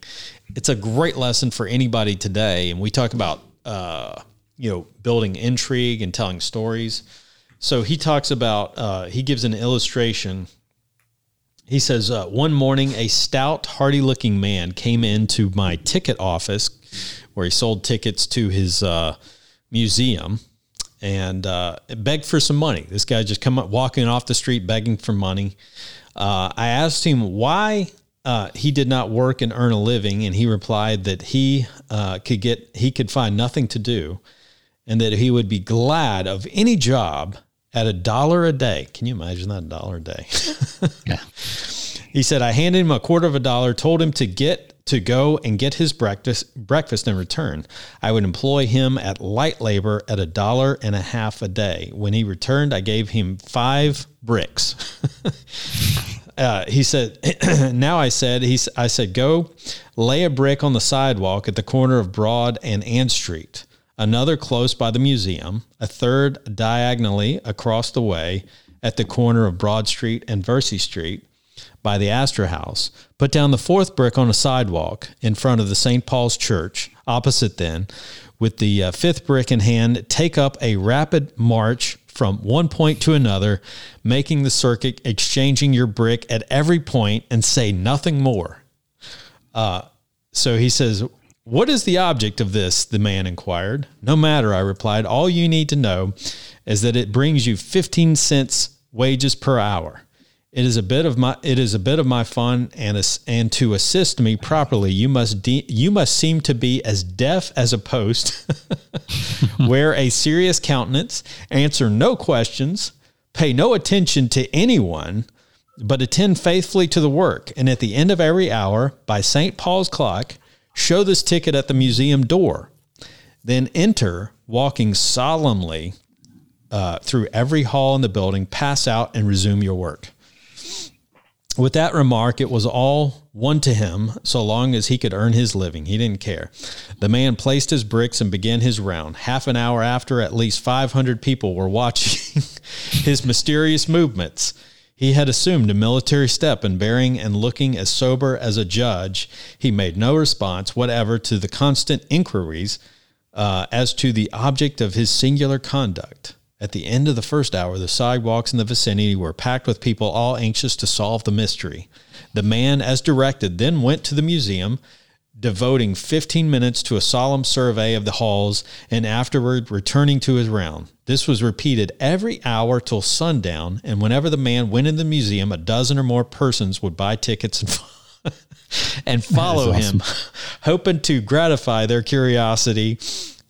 It's a great lesson for anybody today, and we talk about uh, you know building intrigue and telling stories. So he talks about uh, he gives an illustration. He says, uh, One morning, a stout, hardy looking man came into my ticket office where he sold tickets to his uh, museum and uh, begged for some money. This guy just come up walking off the street begging for money. Uh, I asked him why uh, he did not work and earn a living, and he replied that he uh, could get he could find nothing to do, and that he would be glad of any job at a dollar a day. Can you imagine that a dollar a day? Yeah. He said, I handed him a quarter of a dollar, told him to get to go and get his breakfast breakfast in return. I would employ him at light labor at a dollar and a half a day. When he returned, I gave him five bricks. uh, he said, now I said, he, I said, go lay a brick on the sidewalk at the corner of Broad and Ann Street, another close by the museum, a third diagonally across the way at the corner of Broad Street and Vesey Street, by the Astor House, put down the fourth brick on a sidewalk in front of the St. Paul's Church, opposite then, with the uh, fifth brick in hand, take up a rapid march from one point to another, making the circuit, exchanging your brick at every point, and say nothing more. Uh, so he says, What is the object of this? The man inquired. No matter, I replied. All you need to know is that it brings you 15 cents wages per hour. It is a bit of my it is a bit of my fun and and to assist me properly you must de, you must seem to be as deaf as a post wear a serious countenance answer no questions pay no attention to anyone but attend faithfully to the work and at the end of every hour by St. Paul's clock show this ticket at the museum door then enter walking solemnly uh, through every hall in the building pass out and resume your work with that remark, it was all one to him so long as he could earn his living. He didn't care. The man placed his bricks and began his round. Half an hour after, at least 500 people were watching his mysterious movements. He had assumed a military step in bearing and looking as sober as a judge. He made no response whatever to the constant inquiries uh, as to the object of his singular conduct. At the end of the first hour, the sidewalks in the vicinity were packed with people all anxious to solve the mystery. The man, as directed, then went to the museum, devoting 15 minutes to a solemn survey of the halls and afterward returning to his round. This was repeated every hour till sundown, and whenever the man went in the museum, a dozen or more persons would buy tickets and, and follow awesome. him, hoping to gratify their curiosity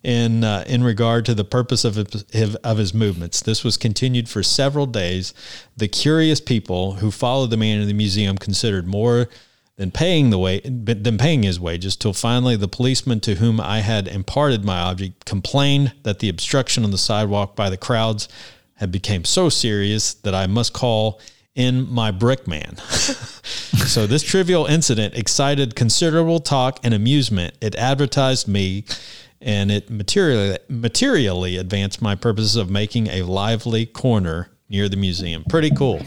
in uh, in regard to the purpose of his, of his movements. This was continued for several days. The curious people who followed the man in the museum considered more than paying the way than paying his wages till finally the policeman to whom I had imparted my object complained that the obstruction on the sidewalk by the crowds had become so serious that I must call in my brickman. so this trivial incident excited considerable talk and amusement. It advertised me and it materially materially advanced my purposes of making a lively corner near the museum. Pretty cool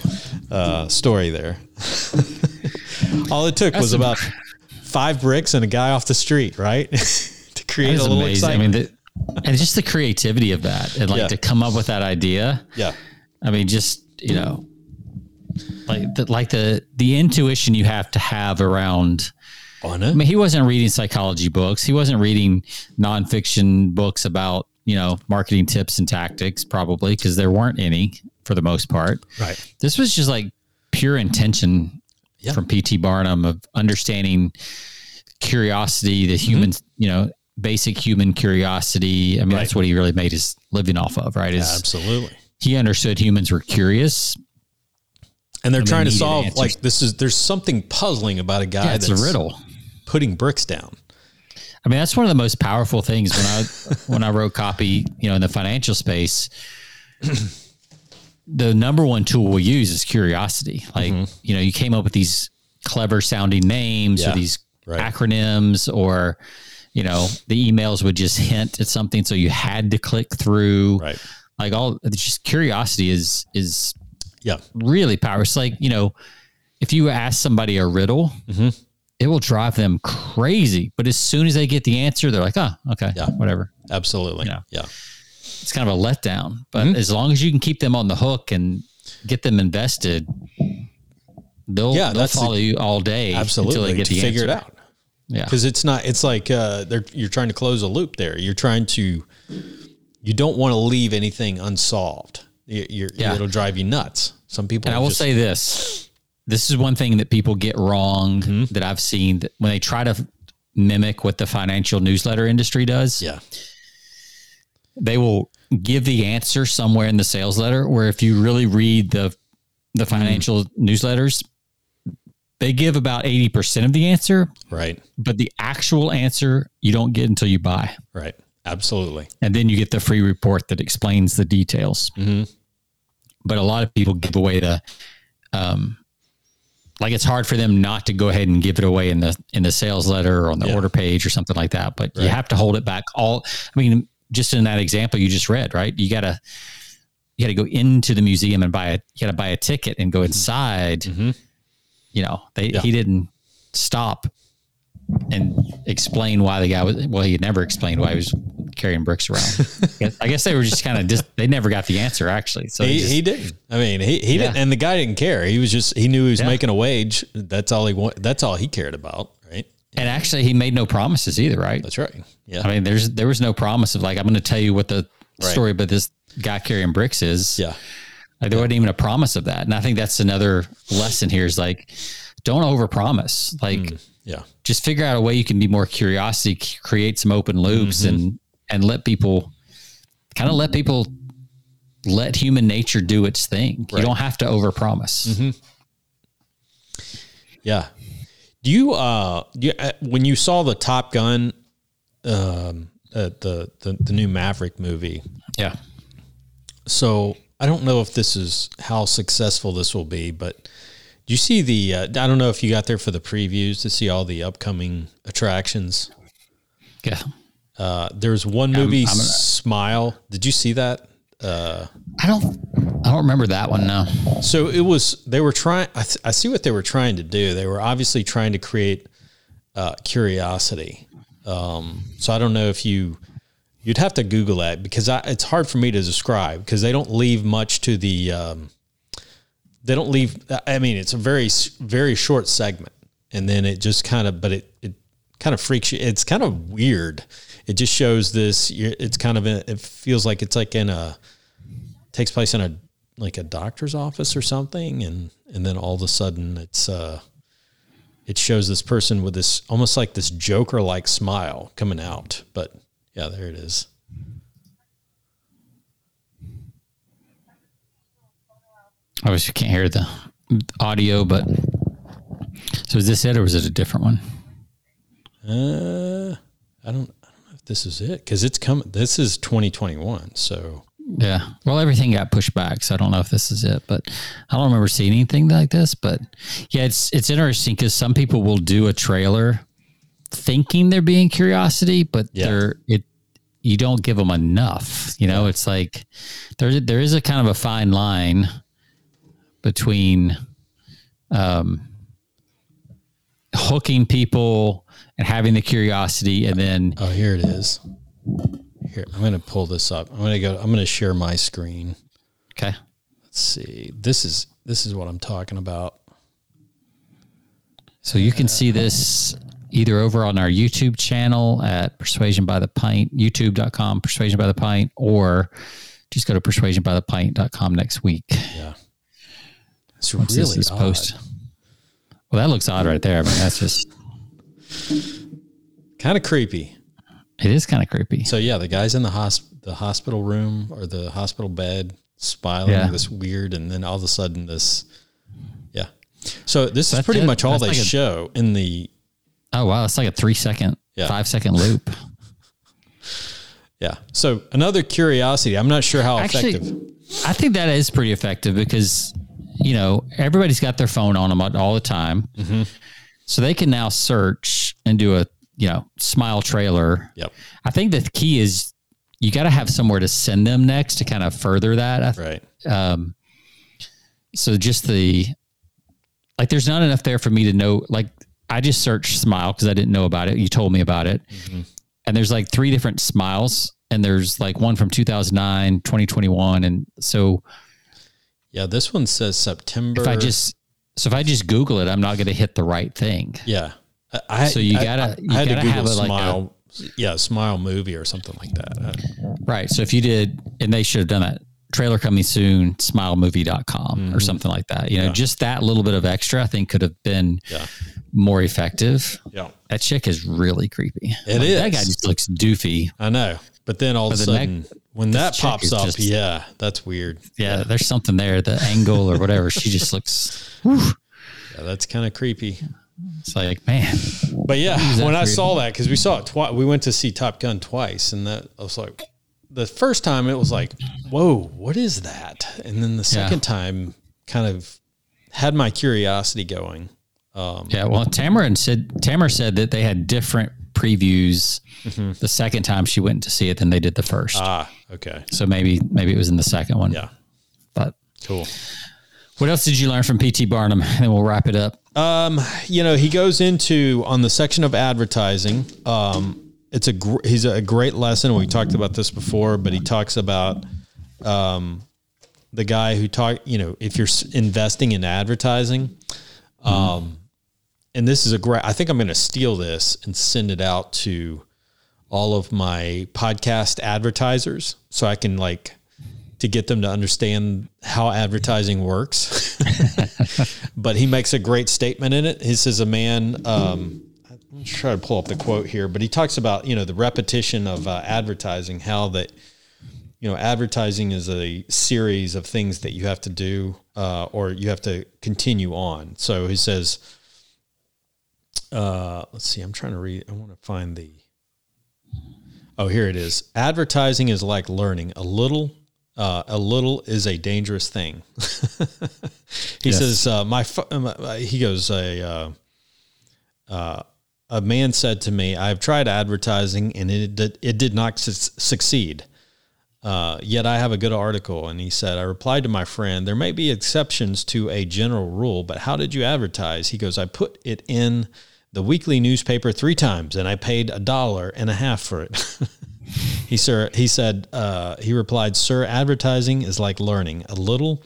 uh, story there. All it took That's was about five bricks and a guy off the street, right, to create a little amazing. excitement. I mean, the, and just the creativity of that, and like yeah. to come up with that idea. Yeah, I mean, just you know, like the, like the the intuition you have to have around I mean, he wasn't reading psychology books. He wasn't reading nonfiction books about you know marketing tips and tactics, probably because there weren't any for the most part. Right. This was just like pure intention yeah. from P.T. Barnum of understanding curiosity, the mm-hmm. you know, basic human curiosity. I mean, right. that's what he really made his living off of, right? Is yeah, absolutely. He understood humans were curious and they're and trying they to solve answers. like this is there's something puzzling about a guy yeah, it's that's a riddle putting bricks down. I mean, that's one of the most powerful things when I when I wrote copy, you know, in the financial space. The number one tool we use is curiosity. Like, mm-hmm. you know, you came up with these clever sounding names yeah, or these right. acronyms or you know, the emails would just hint at something so you had to click through. Right. Like all just curiosity is is yeah, really powerful. It's like, you know, if you ask somebody a riddle, mm-hmm it will drive them crazy. But as soon as they get the answer, they're like, oh, okay, yeah, whatever. Absolutely. You know, yeah. It's kind of a letdown. But mm-hmm. as long as you can keep them on the hook and get them invested, they'll, yeah, they'll follow you all day absolutely, until they get the figure answer. it out. Yeah. Because it's not, it's like uh, they're, you're trying to close a loop there. You're trying to, you don't want to leave anything unsolved. You're, you're, yeah. It'll drive you nuts. Some people, and I will just, say this this is one thing that people get wrong Mm-hmm. that I've seen that when they try to mimic what the financial newsletter industry does, Yeah. They will give the answer somewhere in the sales letter. Where if you really read the the financial newsletters, they give about eighty percent of the answer, Right. but the actual answer you don't get until you buy, Right. Absolutely. and then you get the free report that explains the details. Mhm. But a lot of people give away the, um, like it's hard for them not to go ahead and give it away in the in the sales letter or on the Yeah. order page or something like that. But you have to hold it back. All I mean, just in that example you just read, right? You gotta you gotta go into the museum and buy a you gotta buy a ticket and go inside. Mhm. You know, they Yeah. he didn't stop and explain why the guy was well, he had never explained why he was carrying bricks around. I guess- they were just kind of just they never got the answer actually. So He, just- he didn't. I mean, he, he didn't, and the guy didn't care. He was just he knew he was Yeah. making a wage. That's all he want. That's all he cared about? And actually he made no promises either, right? That's right. Yeah, I mean, there's there was no promise of like I'm going to tell you what the Right. story about this guy carrying bricks is. yeah, Like there wasn't even a promise of that, and I think that's another lesson here is like don't overpromise. Like Mm. yeah, just figure out a way you can be more curiosity, create some open loops, Mm-hmm. and and let people kind of let people let human nature do its thing. You don't have to overpromise. yeah. Do you uh, do you, uh, when you saw the Top Gun, um, uh, the the the new Maverick movie? Yeah. So I don't know if this is how successful this will be, but do you see the? Uh, I don't know if you got there for the previews to see all the upcoming attractions. Yeah. Uh, there's one movie, I'm gonna- Smile. Did you see that? Uh, I don't I don't remember that one now. so it was they were trying. I, th- I see what they were trying to do. They were obviously trying to create uh, curiosity. Um, so I don't know if you you'd have to Google that because I, it's hard for me to describe because they don't leave much to the. Um, they don't leave. I mean, it's a very very short segment, and then it just kind of, but it it kind of freaks you. It's kind of weird. It just shows this. It's kind of. It feels like it's like in a takes place in a like a doctor's office or something, and and then all of a sudden it's uh it shows this person with this almost like this Joker like smile coming out. But yeah, there it is. I wish you can't hear the audio, but so is this it or was it a different one? Uh, I don't I don't know if this is it because it's coming. This is 2021, so Yeah. Well, everything got pushed back, so I don't know if this is it, but I don't remember seeing anything like this. But yeah, it's it's interesting because some people will do a trailer thinking they're being curiosity, but Yeah. they're it. You don't give them enough. You know, it's like there there is a kind of a fine line between um, hooking people and having the curiosity, and then oh here it is. Here I'm gonna pull this up. I'm gonna go. I'm gonna share my screen. okay, Let's see. This is this is what I'm talking about. So you can see this either over on our YouTube channel at Persuasion by the Pint, youtube.com, Persuasion by the Pint, or just go to persuasionbythepint.com next week. Yeah, it's Once really this post. Well, that looks odd right there. I mean, that's just, Kind of creepy. It is kind of creepy. So yeah, the guy's in the hosp- the hospital room or the hospital bed, smiling Yeah. this weird, and then all of a sudden this, yeah. So this is pretty it. much all That's they like a- show in the Oh, wow. It's like a three second, Yeah. five second loop. yeah. So another curiosity. I'm not sure how Actually, effective. I think that is pretty effective because, you know, everybody's got their phone on them all the time. Mm-hmm. So they can now search and do a, you know, smile trailer. Yep. I think the key is you got to have somewhere to send them next to kind of further that. Right. Um, so just the, like, there's not enough there for me to know. Like, I just searched smile because I didn't know about it. You told me about it. And there's like three different smiles. And there's like one from 2009, 2021. And so Yeah. This one says September. if I just, so if I just Google it, I'm not going to hit the right thing. yeah. I- So you gotta- I, you I had gotta to have Google a, like, a- smile. yeah, smile movie or something like that. Right. So if you did, and they should have done that trailer coming soon, smilemovie.com mm-hmm. or something like that. You know, yeah. just that little bit of extra I think could have been yeah. more effective. Yeah. That chick is really creepy. It like, is. That guy just looks doofy. I know. But then all but of a sudden, neck, when that pops up, just, yeah, that's weird. Yeah, yeah, there's something there, the angle or whatever. she just looks. Whew. Yeah, that's kind of creepy. It's like, man. But yeah, when I saw that, because we saw it twice, we went to see Top Gun twice, and that I was like, the first time it was like, whoa, what is that? And then the second yeah. time kind of had my curiosity going. Um, yeah, well, Tamara said Tamara said that they had different previews mm-hmm. the second time she went to see it than they did the first. Ah, okay. So maybe maybe it was in the second one. Yeah. But cool. What else did you learn from PT Barnum? And then we'll wrap it up. Um, you know, he goes into on the section of advertising. Um, it's a gr- he's a great lesson. We talked about this before, but he talks about um, the guy who talk. You know, if you're investing in advertising, um, mm-hmm and this is a great, I think I'm going to steal this and send it out to all of my podcast advertisers so I can like to get them to understand how advertising works. but he makes a great statement in it. He says, a man, um, I'm trying to pull up the quote here, but he talks about, you know, the repetition of uh, advertising, how that, you know, advertising is a series of things that you have to do uh, or you have to continue on. So he says, uh, let's see. I'm trying to read. I want to find the. Oh, here it is. Advertising is like learning. A little, uh, a little is a dangerous thing. he yes. says, uh, my, uh, he goes, a, uh, uh, a man said to me, I've tried advertising and it did, it did not su- succeed. Uh, yet I have a good article. And he said, I replied to my friend, there may be exceptions to a general rule, but how did you advertise? He goes, I put it in the weekly newspaper three times, and I paid a dollar and a half for it. he sir he said uh, he replied, "Sir, advertising is like learning. A little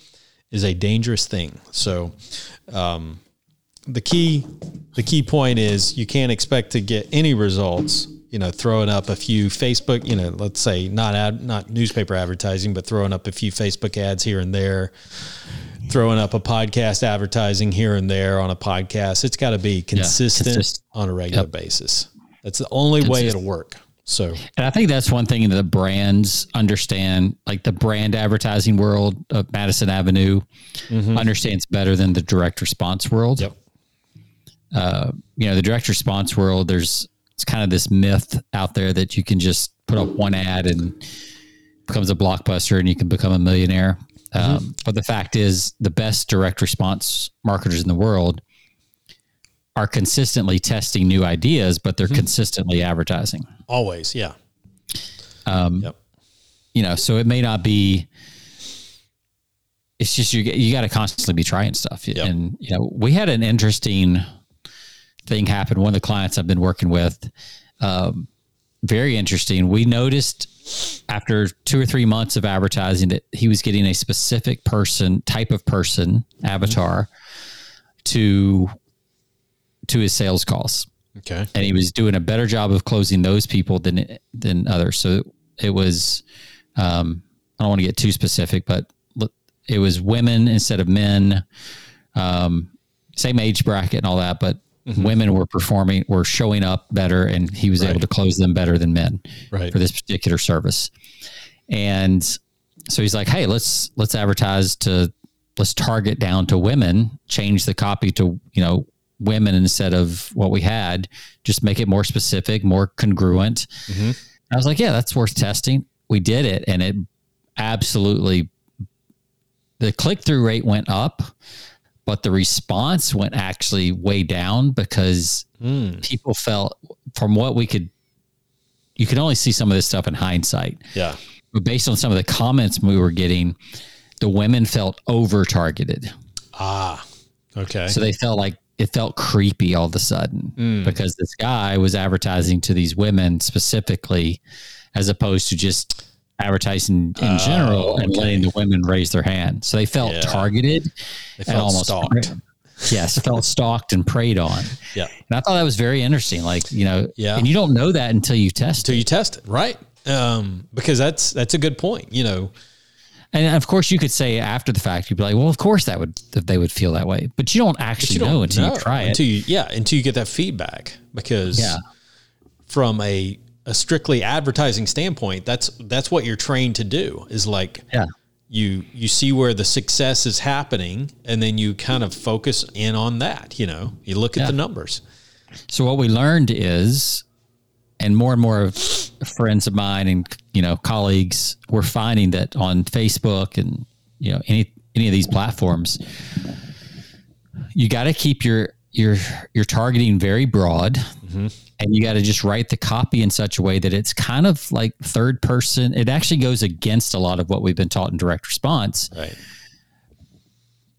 is a dangerous thing." So. Um, the key the key point is you can't expect to get any results you know throwing up a few facebook you know let's say not ad not newspaper advertising but throwing up a few facebook ads here and there throwing up a podcast advertising here and there on a podcast. It's got to be consistent, yeah, consistent, on a regular yep. basis. That's the only consistent. way it'll work. So, and I think that's one thing that the brands understand, like the brand advertising world of Madison Avenue mm-hmm. understands better than the direct response world. Yep. Uh, you know, the direct response world, there's, it's kind of this myth out there that you can just put up one ad and becomes a blockbuster and you can become a millionaire. Mm-hmm. Um, but the fact is, the best direct response marketers in the world are consistently testing new ideas, but they're mm-hmm. consistently advertising. Always, yeah. Um, yep. You know, so it may not be. It's just you. You got to constantly be trying stuff, yep. and you know, we had an interesting thing happen. One of the clients I've been working with, um, very interesting. We noticed after two or three months of advertising that he was getting a specific person type of person avatar mm-hmm. to to his sales calls okay and he was doing a better job of closing those people than than others so it was um, i don't want to get too specific but it was women instead of men um, same age bracket and all that but mm-hmm. women were performing were showing up better and he was right. able to close them better than men right. for this particular service and so he's like hey let's let's advertise to let's target down to women change the copy to you know women instead of what we had just make it more specific more congruent. Mm-hmm. i was like yeah that's worth testing. We did it and it absolutely the click-through rate went up but the response went actually way down because mm. people felt from what we could you could only see some of this stuff in hindsight. Yeah. But based on some of the comments we were getting the women felt over targeted ah okay. So they felt like it felt creepy all of a sudden mm. because this guy was advertising to these women specifically as opposed to just advertising in uh, general okay. and letting the women raise their hand. So they felt yeah. targeted. They felt almost stalked. yes, felt stalked and preyed on. Yeah. And I thought that was very interesting. Like, you know, yeah. and you don't know that until you test until it. you test it. Right. Um, because that's, that's a good point, you know, And of course, you could say after the fact, you'd be like, "Well, of course that would that they would feel that way," but you don't actually you don't know until know you try it. You, yeah, until you get that feedback. Because Yeah. from a, a strictly advertising standpoint, that's that's what you're trained to do. Is like yeah, you you see where the success is happening, and then you kind of focus in on that. You know, you look at Yeah. the numbers. So what we learned is, and more and more of friends of mine and you know colleagues, we're finding that on Facebook and you know any any of these platforms, you got to keep your your your targeting very broad, mm-hmm. and you got to just write the copy in such a way that it's kind of like third person. It actually goes against a lot of what we've been taught in direct response Right.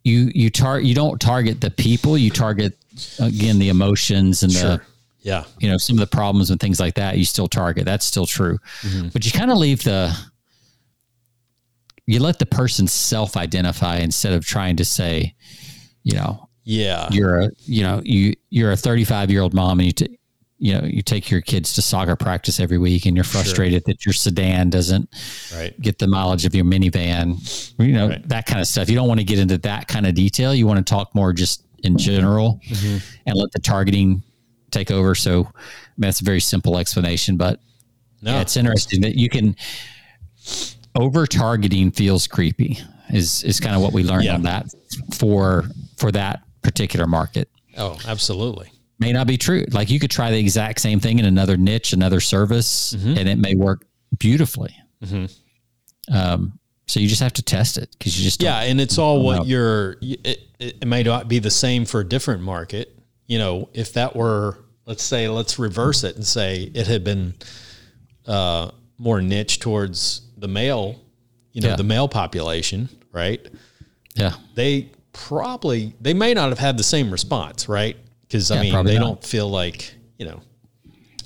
you you tar you don't target the people you target again the emotions and the Sure. Yeah. you know some of the problems and things like that you still target that's still true mm-hmm. but you kind of leave the you let the person self-identify instead of trying to say you know Yeah. you're a you know you you're a 35 year old mom and you t- you know you take your kids to soccer practice every week and you're frustrated that your sedan doesn't Right. get the mileage of your minivan, you know, Right. that kind of stuff. You don't want to get into that kind of detail. You want to talk more just in general mm-hmm. and let the targeting take over. So I mean, that's a very simple explanation, but No. yeah, it's interesting that you can over targeting feels creepy is, is kind of what we learned Yeah. on that for, for that particular market. oh, absolutely. May not be true. Like you could try the exact same thing in another niche, another service, Mm-hmm. and it may work beautifully. Um, so you just have to test it because you just Yeah, and it's all what know. you're. It, it may not be the same for a different market. You know, if that were, let's say, let's reverse it and say it had been uh, more niche towards the male, you know, Yeah. the male population, right? yeah, They probably they may not have had the same response, right? Because I Yeah, mean, they not. don't feel like you know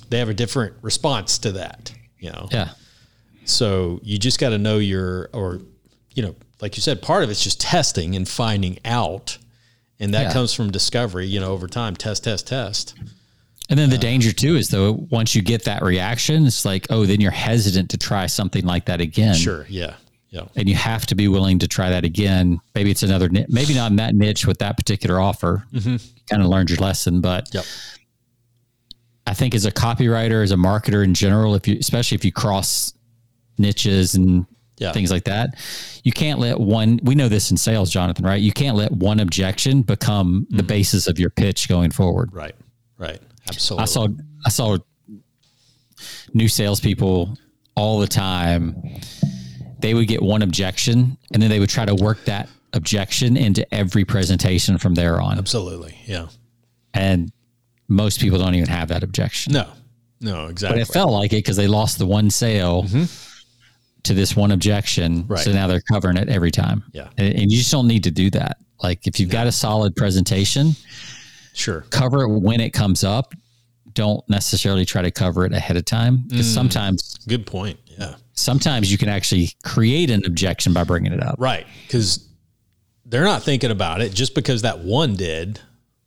they have a different response to that. You know, yeah, so you just got to know your, or, you know, like you said, part of it's just testing and finding out. And that Yeah. comes from discovery, you know, over time, test, test, test. And then the uh, danger too is though once you get that reaction, it's like oh, then you're hesitant to try something like that again. Sure. Yeah. Yeah. and you have to be willing to try that again. Maybe it's another, maybe not in that niche with that particular offer. You kind of learned your lesson, but Yep. I think as a copywriter, as a marketer in general, if you, especially if you cross niches and Yeah. things like that, you can't let one, we know this in sales, Jonathan, right? You can't let one objection become the mm-hmm. basis of your pitch going forward. Right. Right. Absolutely. I saw, I saw new salespeople all the time. They would get one objection and then they would try to work that objection into every presentation from there on. Absolutely. Yeah. And most people don't even have that objection. No. No. Exactly. But it felt like it because they lost the one sale mm-hmm. To this one objection. Right. So now they're covering it every time. Yeah. And, and you just don't need to do that. Like if you've got a solid presentation, sure. cover it when it comes up. Don't necessarily try to cover it ahead of time because Mm. sometimes, Good point. Yeah. sometimes you can actually create an objection by bringing it up. Right. Because they're not thinking about it just because that one did.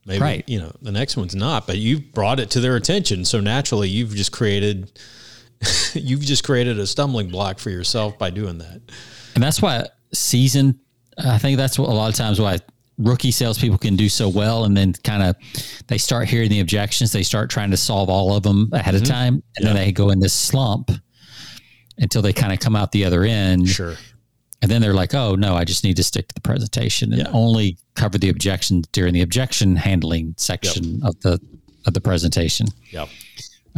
Maybe, Right. you know, the next one's not, but you've brought it to their attention. So naturally, you've just created, you've just created a stumbling block for yourself by doing that. And that's why season, I think that's what a lot of times why rookie salespeople can do so well. And then kind of they start hearing the objections, they start trying to solve all of them ahead of mm-hmm. time. And then they go in this slump until they kind of come out the other end. Sure. And then they're like, oh, no, I just need to stick to the presentation and Yeah. only cover the objections during the objection handling section of the of the presentation. Yep.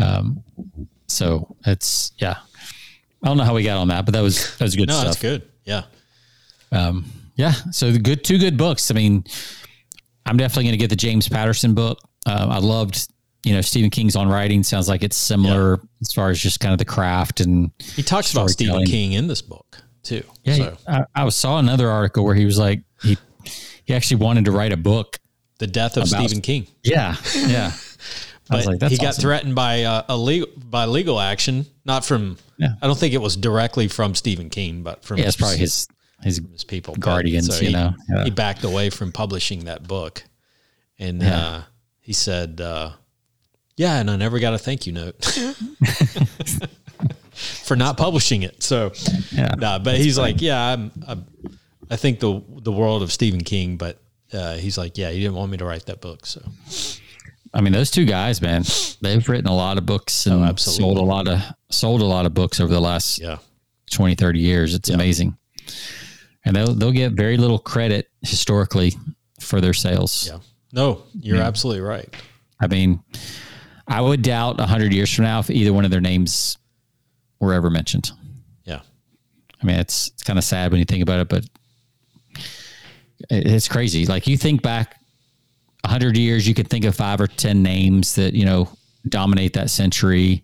Um, So it's yeah. I don't know how we got on that, but that was that was good No, stuff. that's good. Yeah. Um, yeah. So the good, two good books. I mean, I'm definitely going to get the James Patterson book. Uh, I loved, you know, Stephen King's on writing. Sounds like it's similar as far as just kind of the craft and He talks about Stephen King in this book too. yeah. So I, I saw another article where he was like he he actually wanted to write a book. the death of About- Stephen King. Yeah. Yeah. I was But like, that's he got awesome. threatened by uh, a legal by legal action, not from. Yeah. I don't think it was directly from Stephen King, but from Yeah, it's probably his his his people, guardians, you he, know. Yeah. he backed away from publishing that book, and Yeah. uh, he said, uh, "Yeah, and I never got a thank you note for not publishing it. So, Yeah. nah, but he's like, yeah, I'm, I'm, I think the the world of Stephen King, but uh, he's like, yeah, he didn't want me to write that book. So, I mean, those two guys, man, they've written a lot of books and Oh, sold a lot of sold a lot of books over the last yeah, 20, 30 years. It's amazing. And they'll they'll get very little credit historically for their sales. yeah. No, you're absolutely right. I mean, I would doubt 100 years from now if either one of their names were ever mentioned. Yeah, I mean, it's, it's kind of sad when you think about it, but it's crazy. Like you think back a hundred years, you could think of five or 10 names that, you know, dominate that century.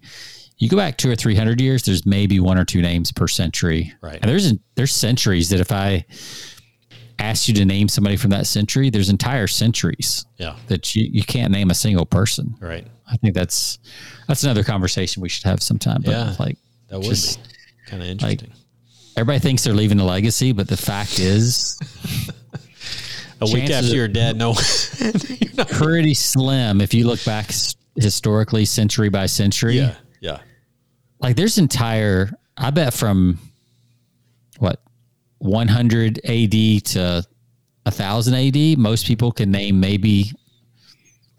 You go back two or 300 years, there's maybe one or two names per century. Right. And there's, there's centuries that if I asked you to name somebody from that century, there's entire centuries yeah, that you, you can't name a single person. right. I think that's, that's another conversation we should have sometime. But Yeah. like, That would Just, be kind of interesting. Like, everybody thinks they're leaving a legacy, but the fact is a week after you're dead, no, you're pretty slim if you look back historically, century by century. Yeah, yeah, Like there's entire, I bet from what, 100 AD to 1000 AD, most people can name maybe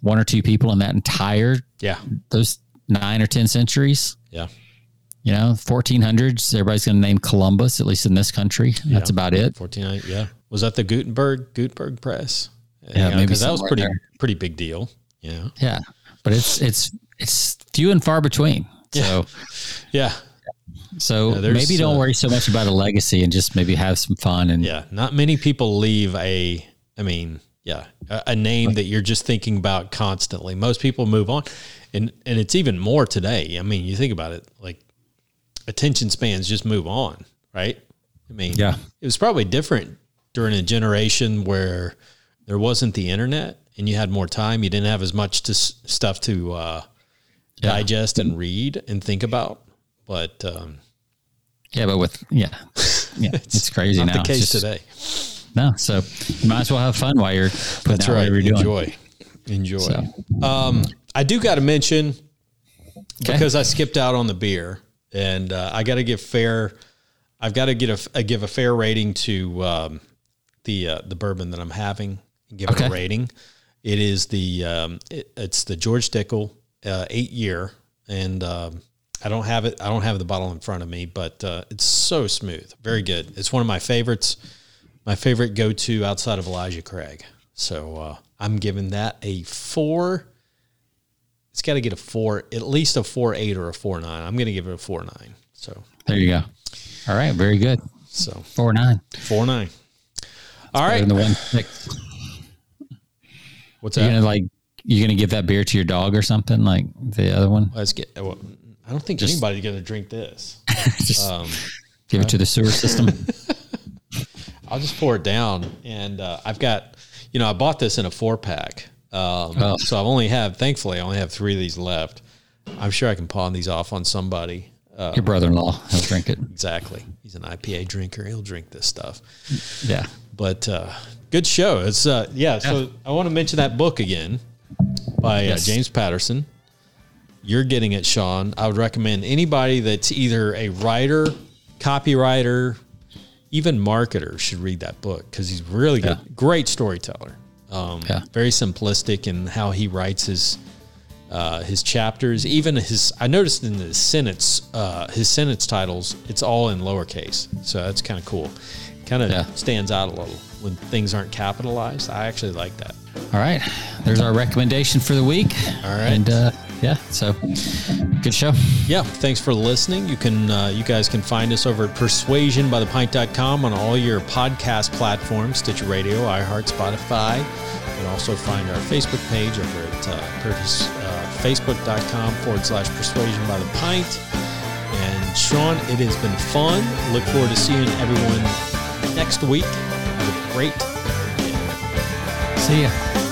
one or two people in that entire, yeah, those nine or 10 centuries. yeah. You know, 1400s, everybody's going to name Columbus, at least in this country. That's about it. 49 yeah was that the gutenberg gutenberg press Yeah, maybe because that was pretty there. pretty big deal yeah Yeah. But it's, it's, it's few and far between. So, yeah So Yeah, maybe don't uh, worry so much about a legacy and just maybe have some fun and yeah not many people leave a i mean yeah a, a name that you're just thinking about constantly most people move on and and it's even more today i mean you think about it like attention spans just move on right i mean Yeah. it was probably different during a generation where there wasn't the internet and you had more time you didn't have as much to, stuff to uh, Yeah. digest and read and think about but um, yeah, but with yeah, yeah, it's, crazy not now. the It's case just- today No, so you might as well have fun while you're That's right. you're doing. Enjoy. Enjoy. So. Um, I do got to mention Okay. because I skipped out on the beer, and uh, I got to give fair. I've got to get a, a give a fair rating to um, the uh, the bourbon that I'm having. and Give it a rating. It is the um, it, it's the George Dickel uh, eight year, and um, I don't have it. I don't have the bottle in front of me, but uh, it's so smooth, very good. It's one of my favorites. My favorite go to outside of Elijah Craig. So uh, I'm giving that a four. It's got to get a four, at least a four eight or a four nine. I'm going to give it a four nine. So There you go. All right, very good. so Four nine. four nine. All right. And the one six. What's You're that? gonna like you're gonna give that beer to your dog or something like the other one. Let's get. Well, I don't think anybody's going to drink this. just Um, give it to the sewer system. I'll just pour it down, and uh, I've got, you know, I bought this in a four pack, um, Oh. so I've only have, thankfully, I only have three of these left. I'm sure I can pawn these off on somebody. Uh, your brother-in-law, he'll drink it. exactly, he's an IPA drinker; he'll drink this stuff. Yeah. But uh, good show. It's uh, yeah. So I want to mention that book again by uh, James Patterson. You're getting it, Sean. I would recommend anybody that's either a writer, copywriter, even marketer should read that book because he's really good. Yeah. Great storyteller. Um, Yeah. Very simplistic in how he writes his uh, his chapters. Even his, I noticed in the sentence, uh, his sentence titles, it's all in lowercase. So that's kind of cool. Kind of Yeah. stands out a little when things aren't capitalized. I actually like that. All right. There's our recommendation for the week. All right. And uh, yeah, so good show. Yeah, thanks for listening. You can uh, you guys can find us over at persuasionbythepint.com on all your podcast platforms, Stitcher Radio, iHeart, Spotify. You can also find our Facebook page over at uh, uh, facebook.com forward slash persuasion by the pint. And Sean, it has been fun. Look forward to seeing everyone next week. Have a great See ya.